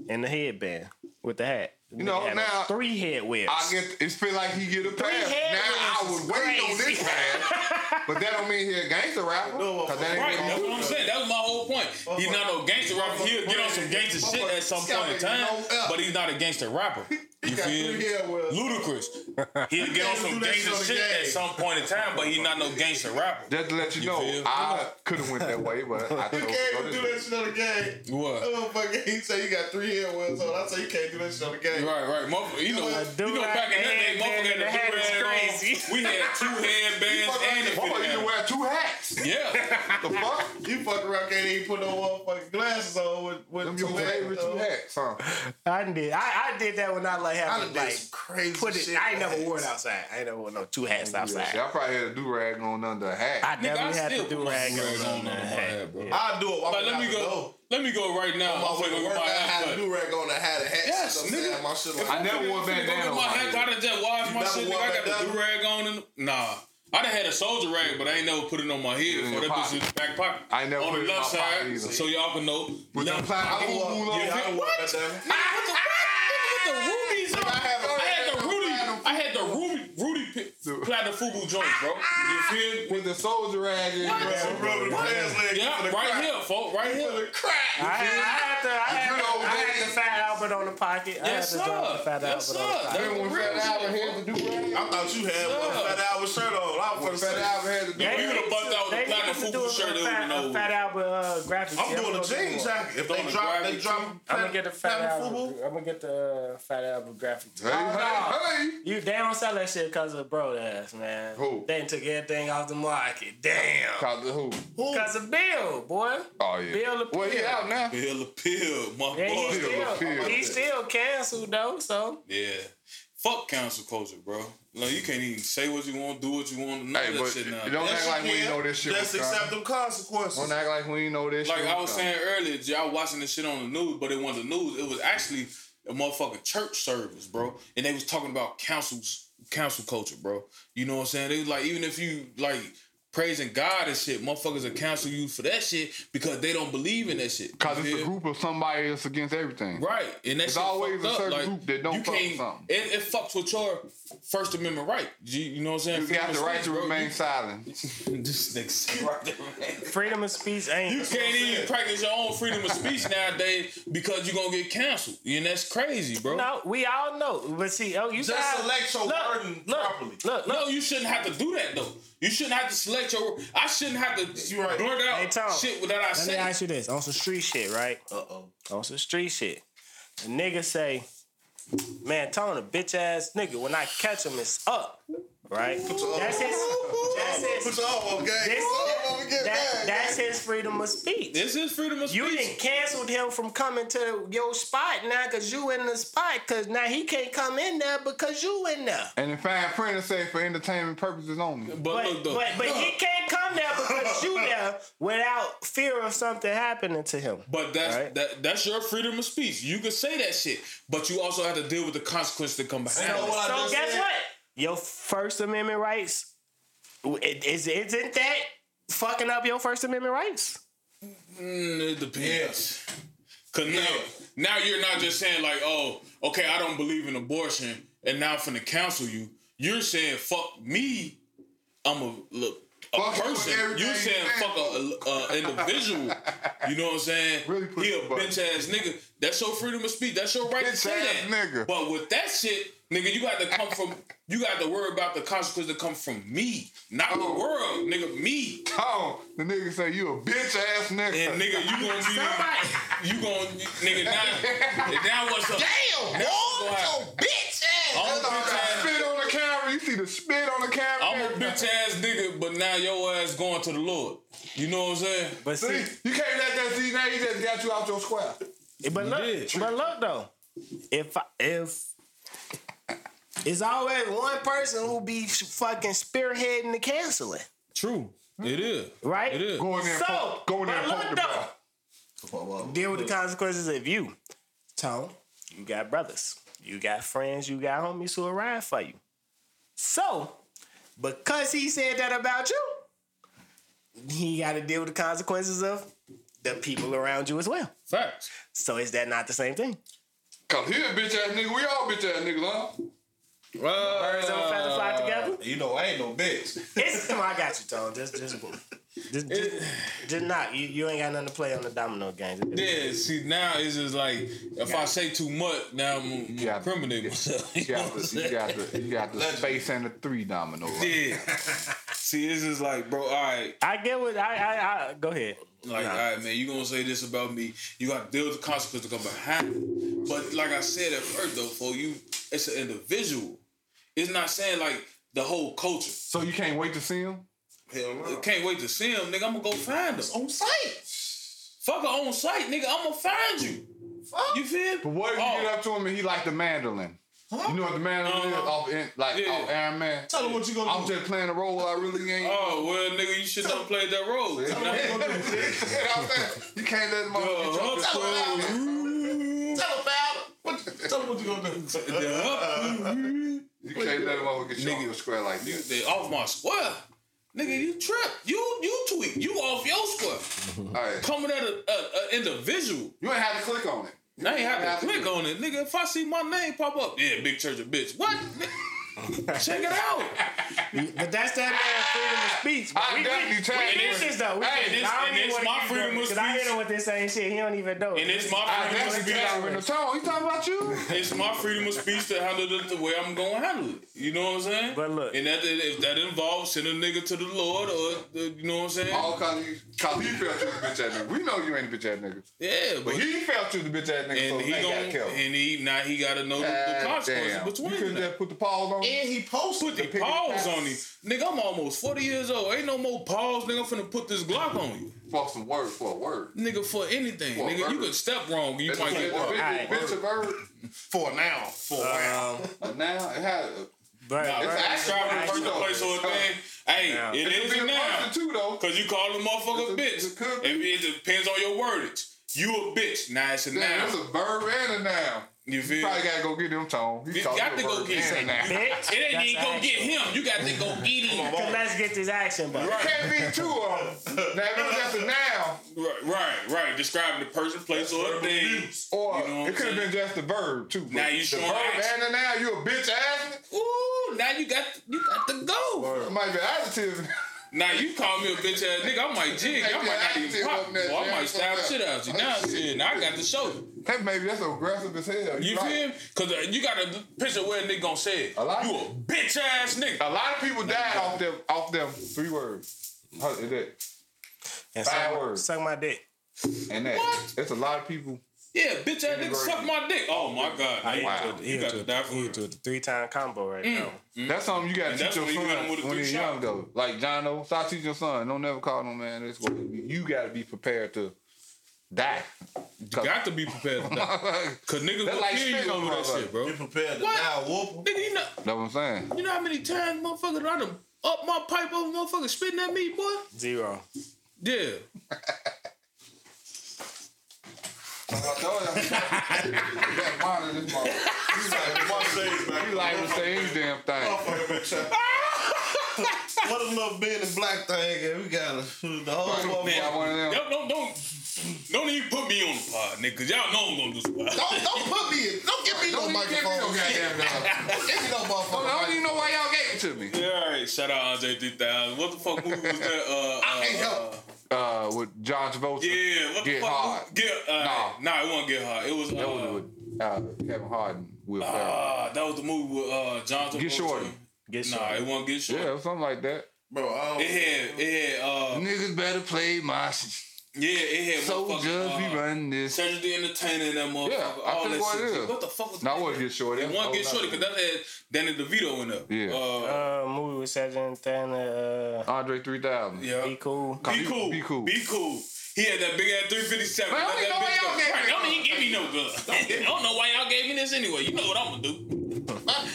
and the headband with the hat. You know, now- three head whips. I get it feel like he get a pass. head Now I wins was is waiting on this pass. but that don't mean he a gangster rapper. No, Cause that ain't Right, that's what I'm saying. That was my whole point. He's not no gangster rapper. He'll get on some gangster shit at some point in time, but he's not a gangster rapper. You got feel three me? Ludicrous. He'll get on some gangster shit on at some point in time, but he's not no gangster rapper. Just to let you, You know, feel? I could have went that way, but I you can't go even this do that shit on the game. What? That motherfucker, he say you got three hair wells on. I say you can't do that shit on the game. Right, right. Motherfucker, you know, you know, back in that day, motherfucker had a headband in the do hat is crazy. We had two headbands and a Mama used to wear two hats. Yeah. The fuck? You fuck around, can't even put no motherfucking glasses on with, with Them two your favorite hats two hats, huh? I did. I, I did that when I like I having done did like some crazy put it. shit. I ain't never with wore it hats. outside. I ain't never wore no two hats Yeah, outside. shit, I probably had a do rag on under a hat. I Nigga, definitely I had still to do my rag on on that my hat. head, bro. I do it Like, let me go. Door. Let me go right now. My I'm motherfucker finna work, I had a haircut. do rag on. I had a hat. Yes, shit, nigga. My shit like I never wore Finna bandana get my my hair. head. I done just washed my shit. Nigga, I got the bandana? do rag on. And, nah. I done had a soldier rag, but I ain't never put it on my head. in So that bitch in the back pocket. I ain't never on put the it in left my pocket side, either. so y'all can know. With them left plaid I boo wore, boo on. yeah, I wore What? bandana. What the fuck? Nigga, with the rubies on. I have a- I had the Rudy. I had the Ruby, Rudy Pi- Platinum Fubu joints, bro. You feel me? With the soldier rag in What? Some rubber pants leg Yeah, right crack. here, folks. Right For here. the crack. I had, I had the, I had, good the, I had days. the fat Albert on the pocket. I Yes, had to drop the sir. fat Yes, Albert on the sir. pocket. Remember when Real Fat Albert shit, had the do rag? I thought you had one Yeah. Fat Albert shirt on. I was When finna Fat say. Albert had the do They you rag? would've bust out with they the platinum used to Fubu do a shirt, it fat, would've been a over. fat Albert uh, graphic. I'm doing a jean jacket. If they Throwing drop, the they drop. I'm gonna get the fat Platinum Albert. Fubu. I'm gonna get the uh, fat Albert graphic. Hey, hey, hey. You they don't sell that shit because of bro ass man. Who? They done took everything off the market. Damn. Cause of who? who? Because of Bill, boy. Oh yeah. Bill the Well, he out now. Bill Appeal, my Yeah, boy. he still appeal. he still canceled though. So Yeah. Fuck cancel culture, bro. Like you can't even say what you want, do what you want, none Hey, of that but shit now. you don't act like we know this shit Just was accept coming. them consequences. Don't act like we know this like shit I was saying earlier, y'all watching this shit on the news, but it wasn't the news. It was actually a motherfucking church service, bro. And they was talking about councils, cancel culture, bro. You know what I'm saying? They was like, even if you like praising God and shit, motherfuckers will cancel you for that shit because they don't believe in that shit. Cause You it's a group of somebody that's against everything. Right, and that There's shit always fucked a up. certain Like, group that don't you fuck with something. It, it fucks with your First Amendment right. You, you know what I'm saying? You got the right speech, to bro. remain silent. This nigga said right to remain. freedom of speech ain't. You can't even practice your own freedom of speech nowadays because you're gonna get canceled, and that's crazy, bro. No, we all know. But see, oh, you Just guys, select your look, wording look, properly. Look, look. No, you shouldn't have to do that though. You shouldn't have to select your. I shouldn't have to You right. blurt out Hey, Tom, shit that I Let me say. ask you this: on some street shit, right? Uh oh. On some street shit, a nigga say, "Man, Tony, bitch ass nigga. When I catch him, it's up." Right? That's his. That's Put his. your arm on, gang. This, Put your arm on, that, mad, that's his freedom of speech. This is freedom of speech. You didn't canceled him from coming to your spot now because you in the spot because now he can't come in there because you in there. And the fine print is say for entertainment purposes only. But, But, look though, but, but he can't come there because you there without fear of something happening to him. But that's Right. that that's your freedom of speech. You can say that shit, but you also have to deal with the consequences that come behind know it. So guess said? what? Your First Amendment rights is isn't that fucking up your First Amendment rights? Mm, it depends. Cause now, now you're not just saying like, oh, okay, I don't believe in abortion, and now I'm finna cancel you. You're saying fuck me. I'm a look a Fuck person. You're saying stand fuck a, a individual. you know what I'm saying? Really he a the button. bitch ass nigga. That's your freedom of speech. That's your right to say ass that. nigga. But with that shit, nigga, you got to come from. You got to worry about the consequences that come from me, not the Oh. world, nigga. Me. Oh, the nigga say you a bitch ass nigga. And nigga, you gonna be, you gonna, nigga, now, now what's up? Damn, Now boy, what's gonna so happen? bitch ass. You see the spit on the camera. I'm a bitch ass nigga, but now your ass going to the Lord. You know what I'm saying? But See, see, you can't let that see now. He just got you out your square. but look, did. but look though, if I- if it's always one person who be fucking spearheading the canceling, True. It is. right? It is. Go in there, So, poke, go in there and but poke look the though, ball. deal with the consequences of you. Tone, you got brothers, you got friends, you got homies who will ride for you. So, because he said that about you, he got to deal with the consequences of the people around you as well. Facts. So is that not the same thing? Cause he a bitch ass nigga. We all bitch ass niggas, huh? Birds don't feather fly together. You know, I ain't no bitch. It's, come on, I got you, Tone. Just, just, just, just, just not. You, you ain't got nothing to play on the domino game. Yeah, see now it's just like if I say too much, now I'm, I'm Yeah. incriminating myself. You You got what I'm the, you got the, you got the space and the three domino. Right? Yeah. see, it's just like, bro, all right. I get what I, I, I go ahead. Like, Nah. all right, man, you gonna say this about me? You got to deal with the consequences that come behind it. But like I said at first, though, for you, it's an individual. It's not saying like the whole culture. So you can't wait to see him? Hell I no. can't wait to see him, nigga. I'm gonna go find him. On site. Fuck her on site, nigga. I'm gonna find you. Fuck. You feel? But what if you Oh. get up to him and he like the Mandarin? Huh? You know what the Mandarin is? Uh-huh. Off in, like Yeah. off Iron Man. Tell him what you gonna do. I'm just playing a role while I really ain't. Oh well, nigga, you should have played that role. You know what I'm saying? You can't let him off get your Tell him about Tell him. What, tell him what you gonna do. You can't let him off get Nigga. your square like this. They off my square. Nigga, you trip. You you tweet. You off your square. All right. Coming at a, a, a individual. You ain't have to click on it. I ain't have Yeah. to click on it, nigga. If I see my name pop up, yeah, big church of bitch. What? Check it out. But that's that man freedom of speech. But I we, definitely we, tell we get this though. We Hey, this. I don't even my to freedom of Because I hit speech. him with this same shit. He don't even know. And it's my freedom of speech. be like, the tone. He talking about you? It's my freedom of speech to handle it the way I'm gonna handle it. You know what I'm saying? But look. and that if that involves sending a nigga to the Lord or the, you know what I'm saying? All he, cause he felt you the bitch ass nigga. We know you ain't a bitch ass nigga. yeah, But but he felt you the bitch ass nigga, so and he he gonna gotta kill him. and he now he gotta know the, the God consequences damn. You couldn't just put the pause on? And he posted Put the pick it pause on you. Nigga, I'm almost 40 years old. Ain't no more pause, nigga. I'm finna put this Glock on you. for some word for a word. Nigga, for anything. For nigga, you bird. could step wrong. You That's might get word. Alright. Bitch, bitch a bird. for now. For now. Um, now it had. but, Nah, It's it's actually describing the actually personal place or a thing. Hey, Yeah. it It is could be a now. too though. Cause you call the motherfucker a bitch. It's a- it. It, it depends on your wordage. You a bitch. Now it's a Damn, noun. it's a verb and a noun. You You probably gotta go get them tone. He You got to go get him. bitch. It ain't even go action. get him. You got to go eat him. Cause let's get this action, but Right. Can't be two of them. Now if it was just a noun, Right, right, right. Describing the person, place, or a thing. or You know it could have been just a verb too. Now you the showing verb action. and a noun. You a bitch ass. Ooh, now you got you got to go. It might be adjective. Now you call me a bitch ass nigga, I might jig. I might not even pop. Maybe I I might stab something shit out you. Now else. shit, now I got to show you. Hey, maybe that's aggressive as hell. You right. feel me? Cause uh, you got to picture where a nigga gonna say it. I like you it. a bitch ass nigga. A lot of people died off them off them three words. How is that? and Five suck, words. suck my dick. And that. What? It's a lot of people. Yeah, bitch ass nigga suck my dick. Oh my god. He Wow. into he You got into to it- die for he real. into it, the three time combo right mm. now. Mm. That's something you gotta And teach your when you hit son him with a when three he's shot. young though. Like John O, start teaching your son. Don't never call no man. This way. You gotta be prepared to die. You got to be prepared to die. Cause niggas That's gonna like kill you over that shit, bro. Be prepared to What? die, whoop. Nigga, you know, That's what I'm saying. you know how many times motherfucker I done up my pipe over motherfucker spitting at me, boy? Zero. Yeah. I told you. You gotta monitor this motherfucker. He's like, one shades back. He like to say any damn thing. Motherfucker What a little being and black thing, and we got a, the whole Man, Got one of them. Don't, don't, don't, don't even put me on the pod, nigga, cause y'all know I'm gonna do some Don't, don't put me in. Don't give me no Don't even give me microphone. no goddamn. Don't give me no I don't even know why y'all gave it to me. Yeah, all right. Shout out Andre 3000. What the fuck movie was that? Uh, I can't uh, help. Uh, with John Travolta. Yeah, what the Get fuck? Hard. Get, uh, Nah. nah. it wasn't Get Hard. It was, uh, That was with uh, Kevin Harden. Will Ferrell. uh, that was the movie with uh, John Travolta. Get Shorty. Get Nah, it wasn't Get Shorty. Yeah, something like that. Bro, I don't. It had, it had, uh, Niggas better play my yeah, it had soldiers. motherfucking, We uh, run this. Cedric the Entertainer and that motherfucker. Yeah, I all think that what shit. it is. What the fuck was No, I that? wasn't get short. It won't get shorty because that had Danny DeVito in there. Yeah. Uh, Uh, movie with Cedric and uh, Andre 3000. yeah. Be Cool. Be Be- cool. be cool. Be cool. He had that big ass 357. Man, I don't that know why y'all gave me Don't even give me no good. I don't know why y'all gave me this anyway. You know what I'm gonna do.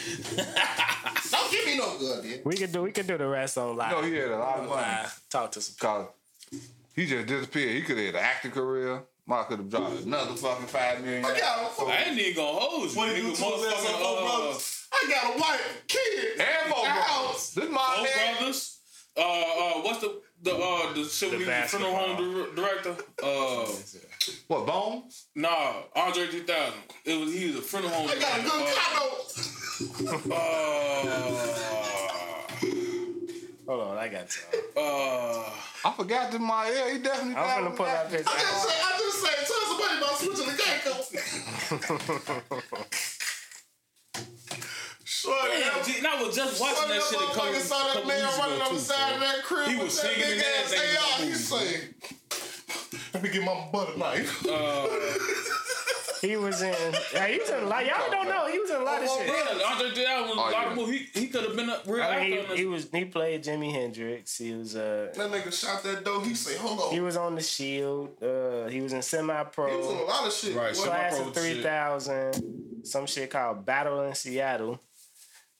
Don't give me no good, yeah. We could do we could do the rest on live. No, he had a lot of money. Talk to some. Cause he just disappeared. He could have had an acting career. Mark could have dropped another fucking five million. I got a, I ain't even gonna hold you. what he do Nigga, to his and four uh, brothers? I got a wife, kids, And four a brothers. house. This my Four man. brothers. Uh, uh, what's the the uh the shit when he the funeral home dir- director? Uh, What Bones? nah, Andre 3000. It was he was a funeral home I got a director. good Uh, condo. Hold on, I got time. Uh, I forgot to my yeah, he definitely. I'm gonna pull that picture. I just say, I just say, tell somebody about switching the game. Shorty, damn, G, and I was just watching Shorty, that that shit a couple, motherfucker saw that man running ago on too. the side of that crib. He was singing big his ass ass ain't AR. no He movie. say, "Let me get my butter knife." He was in. Yeah, he was in a lot. Y'all don't know. He was in a lot of shit. Yeah, Andre 3000 was a Oh, lot of movies. He, he could have been a real I actor. mean, he, he was. He played Jimi Hendrix. He was. Uh, That nigga shot that door. He say, "Hold on." he was on the Shield. Uh, he was in Semi Pro. He was in a lot of shit. Right, What? so- Class Semi-Pro of three thousand. Some shit called Battle in Seattle.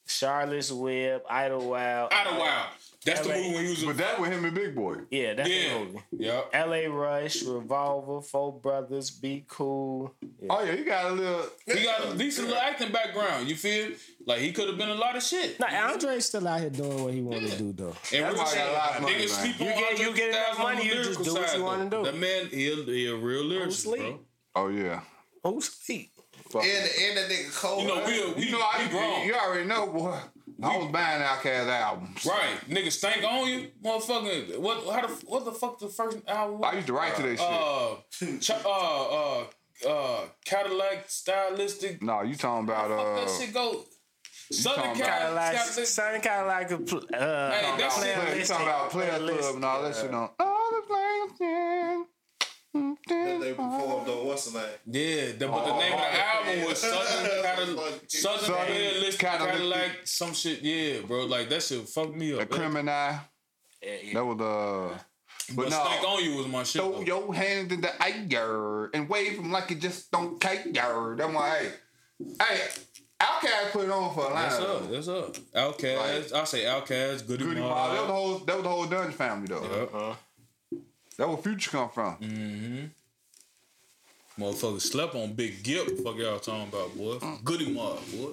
Charlotte's Web. Idlewild. Idlewild. That's the movie when he was a But that with him and Big Boi. Yeah, that's the Yeah. movie. Yep. L.A. Rush, Revolver, Four Brothers, Be Cool. Yeah. Oh yeah, he got a little. He got a decent little acting background. You feel? Like he could have been a lot of shit. Nah, Andre's still out here doing what he want to do though. And That's real why I got a lot of money, niggas man. sleep You on get- you get enough money, you just lyrical do what side, you wanna do. That man, he a, he a real lyricist, sleep? bro. Oh yeah. Who's sleep? And, and that nigga cold. You know, right? we, we, You know, I, we grown. you already know, boy. I was buying Outkast albums. Right, niggas Stankonia, motherfucker. What? How the? What the fuck? The first album? I used to write to that shit. uh, ch- uh, uh, uh, Cadillac stylistic. no, you talking about Fuck uh? that shit go. Southern talking Cadillac. Cadillac, Southern Cadillac, uh, Hey, that shit- You talking about Player player Club and all that listed, shit on? All the players in. That they performed on what's the name? Yeah, the, but the name of the album was Southern Cadillac, Southern Southern Playlist Cadillac. Cadillac, some shit. Yeah, bro, like that shit fucked me The up. Criminal. Yeah, yeah. That was uh. but But Stank no. on you was my shit. Throw though. your hand in the air and wave them like you just don't care. That's why, hey, hey, Outkast put it on for a line. That's up. That's up. Outkast. I say Outkast. Goodie, Goodie Mob. Mob. That was the whole. That was the whole Dungeon family though. Yep. That where Future come from. Mm. Motherfuckers slept on Big Gipp. Fuck y'all talking about, boy. Mm. Goodie Mob, boy.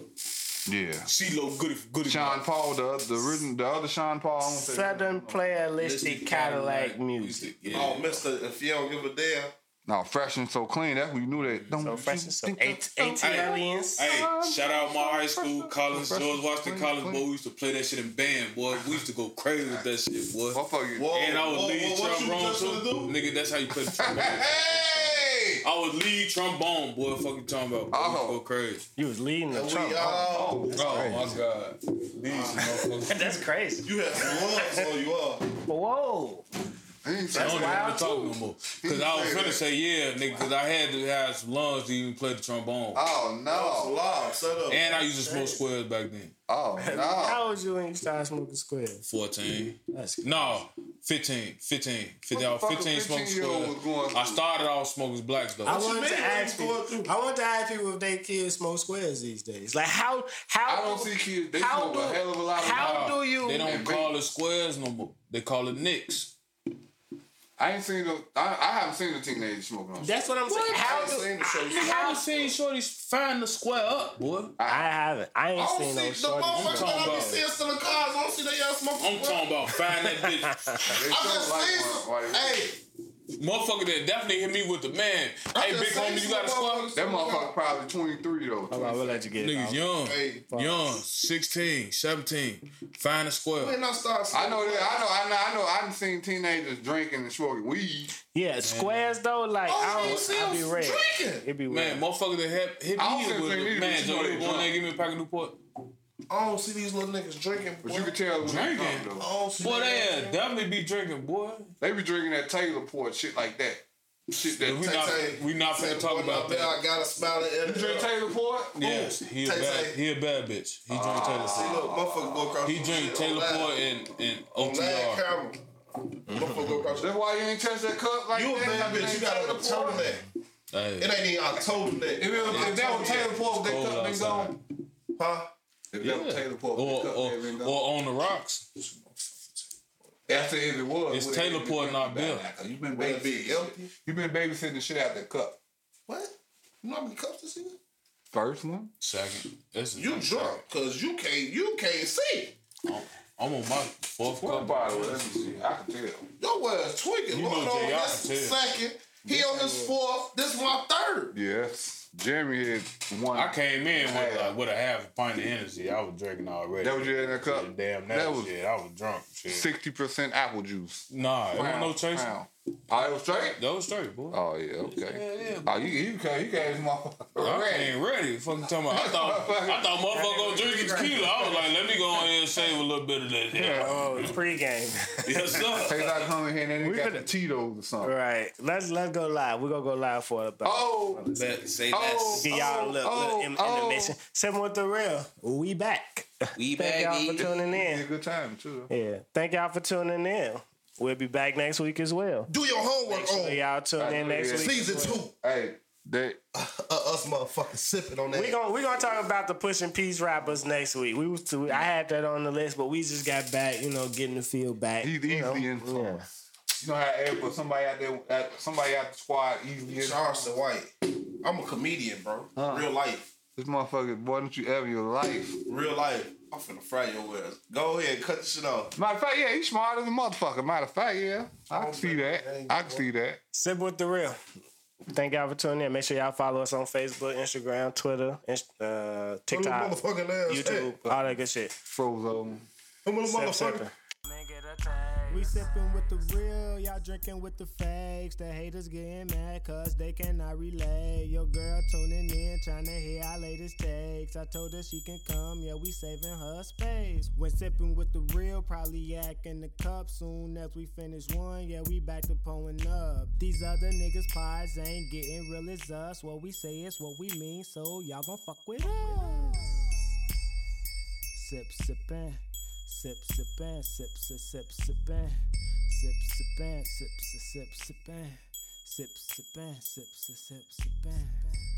Yeah. CeeLo Goodie Goodie Sean Mob. Paul, the the original, the other Sean Paul. I won't say- Southern player listed Cadillac music. Yeah. Oh, Mister, if you don't give a damn, No, fresh and so clean. That's when you knew that. Don't So you fresh and so think eight, I- aliens. Hey, shout out my high school, Collins, Fresh- George Washington fresh- Collins, fresh- boy. We used to play that shit in band, boy. We used to go crazy with that shit, boy. Motherfucker. Whoa. And I was whoa, lead whoa, what you trombone just too. finna do? Nigga, that's how you play the trombone. Hey! I was lead trombone, boy. Fuck you talking about? Boy. Oh. We go crazy. You was leading the we trunk. Uh, oh, all, Oh my god. These motherfuckers. That's crazy. you had some lungs on you all. Whoa. He ain't I say don't even wild, want to talk no more. Cause I was finna say yeah, nigga. Cause I had to have some lungs to even play the trombone. Oh That was no! loud. Set up. And I used to smoke squares back then. Oh no! How old you when you started smoking squares? 14. That's No, 15. 15. 15. I was What the 15 smoking squares. I started off smoking blacks though. I you wanted to What ask people. I want to ask people if they kids smoke squares these days. Like how how I don't see kids. They How smoke a do- hell of a lot of. how Nah. do you? They don't call it squares no more. They call it nicks. I ain't seen the. I, I haven't seen the teenager smoking on. That's what I'm saying. How I ain't do seen the show. Nigga, I haven't seen shorties find the square up, boy. I haven't. I ain't I don't seen see no the shorty. motherfuckers talking that I be about- seeing still in cars. I don't see they y'all smoking. I'm talking about find that bitch. They I sure just like seen one- some. Hey, Motherfucker that definitely hit me with the man. I Hey, just big homie, you got a square? That motherfucker probably 23 though. Hold on, we'll let you get it. Niggas out. young, Hey. young, 16, 17. Find a square. when I start I know that. I know. I know. I know. I done seen teenagers drinking and smoking weed. Yeah, squares though. Like Oh, I you don't. see I be them rare. drinking. It be Man, motherfucker that hit, hit me with they it. need Man, to Joe, you they go in there give me a pack of Newport? I don't see these little niggas drinking. But boy. you can tell when they Drinking. drunk though. I don't see Boy, that. they definitely be drinking, boy. They be drinking that Taylor port shit like that. Shit that. We not, Tay- we not Say finna talk about out there, that. I got a smile at You drink Taylor port? Yes, he a bad, he a bad bitch. He drink ah, Taylor See, Port. look, motherfucker go across He the drink Taylor Port and, and On live OTR. Motherfucker go across That's why you ain't touch that cup like You a that. bad bitch. You got Taylor a Port. turtleneck. Hey, It ain't even. I told him that. If, it was, if that was Taylor Port, they cold cup been gone. Huh? If yeah. that was Taylor Port, or, or, they been gone. or on the rocks. After if it was. It's Taylor it- Port, not Bill. You been Will it babysitting. You been babysitting the shit out that cup. What? You know how many cups this is? First one, second. This is You drunk, cause you can't you can't see. I'm on my fourth What cup. bottle? Let me see. I can tell. Your ass tweaking. You know Lord, Jay, on I this can tell. second. He on his fourth. This my third. Yes. Jeremy had one. I came in with like with a half a pint of energy. I was drinking already. That was your in that cup? Damn, That that, was- shit. I was drunk. Sixty percent apple juice. Nah, it wasn't no chaser. Pound. It was straight. That was straight, boy. Oh yeah, okay. Yeah, yeah. Oh, you you came you came motherfucker I ain't ready. Fucking talking about. I thought I thought motherfucker gonna drink his tequila. I was like, let me go ahead and save a little bit of that. Yeah. Oh, it's pregame. Yes, sir. Take that come in here and then We got finna- the Tito's or something. right. Let's let's go live. We're gonna go live for about. Oh, Bet, say oh, less. Give y'all a oh, little, oh, little in, oh. intermission. Seven with the real. We back. We back. Thank y'all for baggy. tuning Yeah, in. good time too. Yeah. Thank y'all for tuning in. We'll be back next week as well. Do your homework So on y'all tune in next week. season two. Hey, they Uh, us motherfuckers sipping on that. We gonna we gonna talk about the pushing peace rappers next week. We was to, I had that on the list, but we just got back, you know, getting the feel back. he's you know. easily influenced. You know how Ed put somebody out there, somebody out the squad easily influenced. Charleston White. I'm a comedian, bro. Real life. This motherfucker, boy, don't you ever your life. Real life. I'm finna fry your ass. Go ahead, cut the shit off. Matter of fact, yeah, he's smart as a motherfucker. Matter of fact, yeah, I can see that. I can see that. Sip with the real. Thank y'all for tuning in. Make sure y'all follow us on Facebook, Instagram, Twitter, Inst- uh, TikTok, motherfucking ass. YouTube, all that good shit. Frozone. Hey, We sipping with the real, y'all drinking with the fakes. The haters getting mad cause they cannot relate. Your girl tuning in, trying to hear our latest takes. I told her she can come, yeah, we saving her space. When sipping with the real, probably yak in the cup. Soon as we finish one, yeah, we back to pulling up. These other niggas' pies ain't getting real as us. What we say is what we mean, so y'all gon' fuck with us. Sip, sippin'. Sip, sippin', sip, sip, sip, sippin'. Sip, sippin', sip, sip, sip, sippin'. Sip, sippin', sip, sip, sip, sippin'.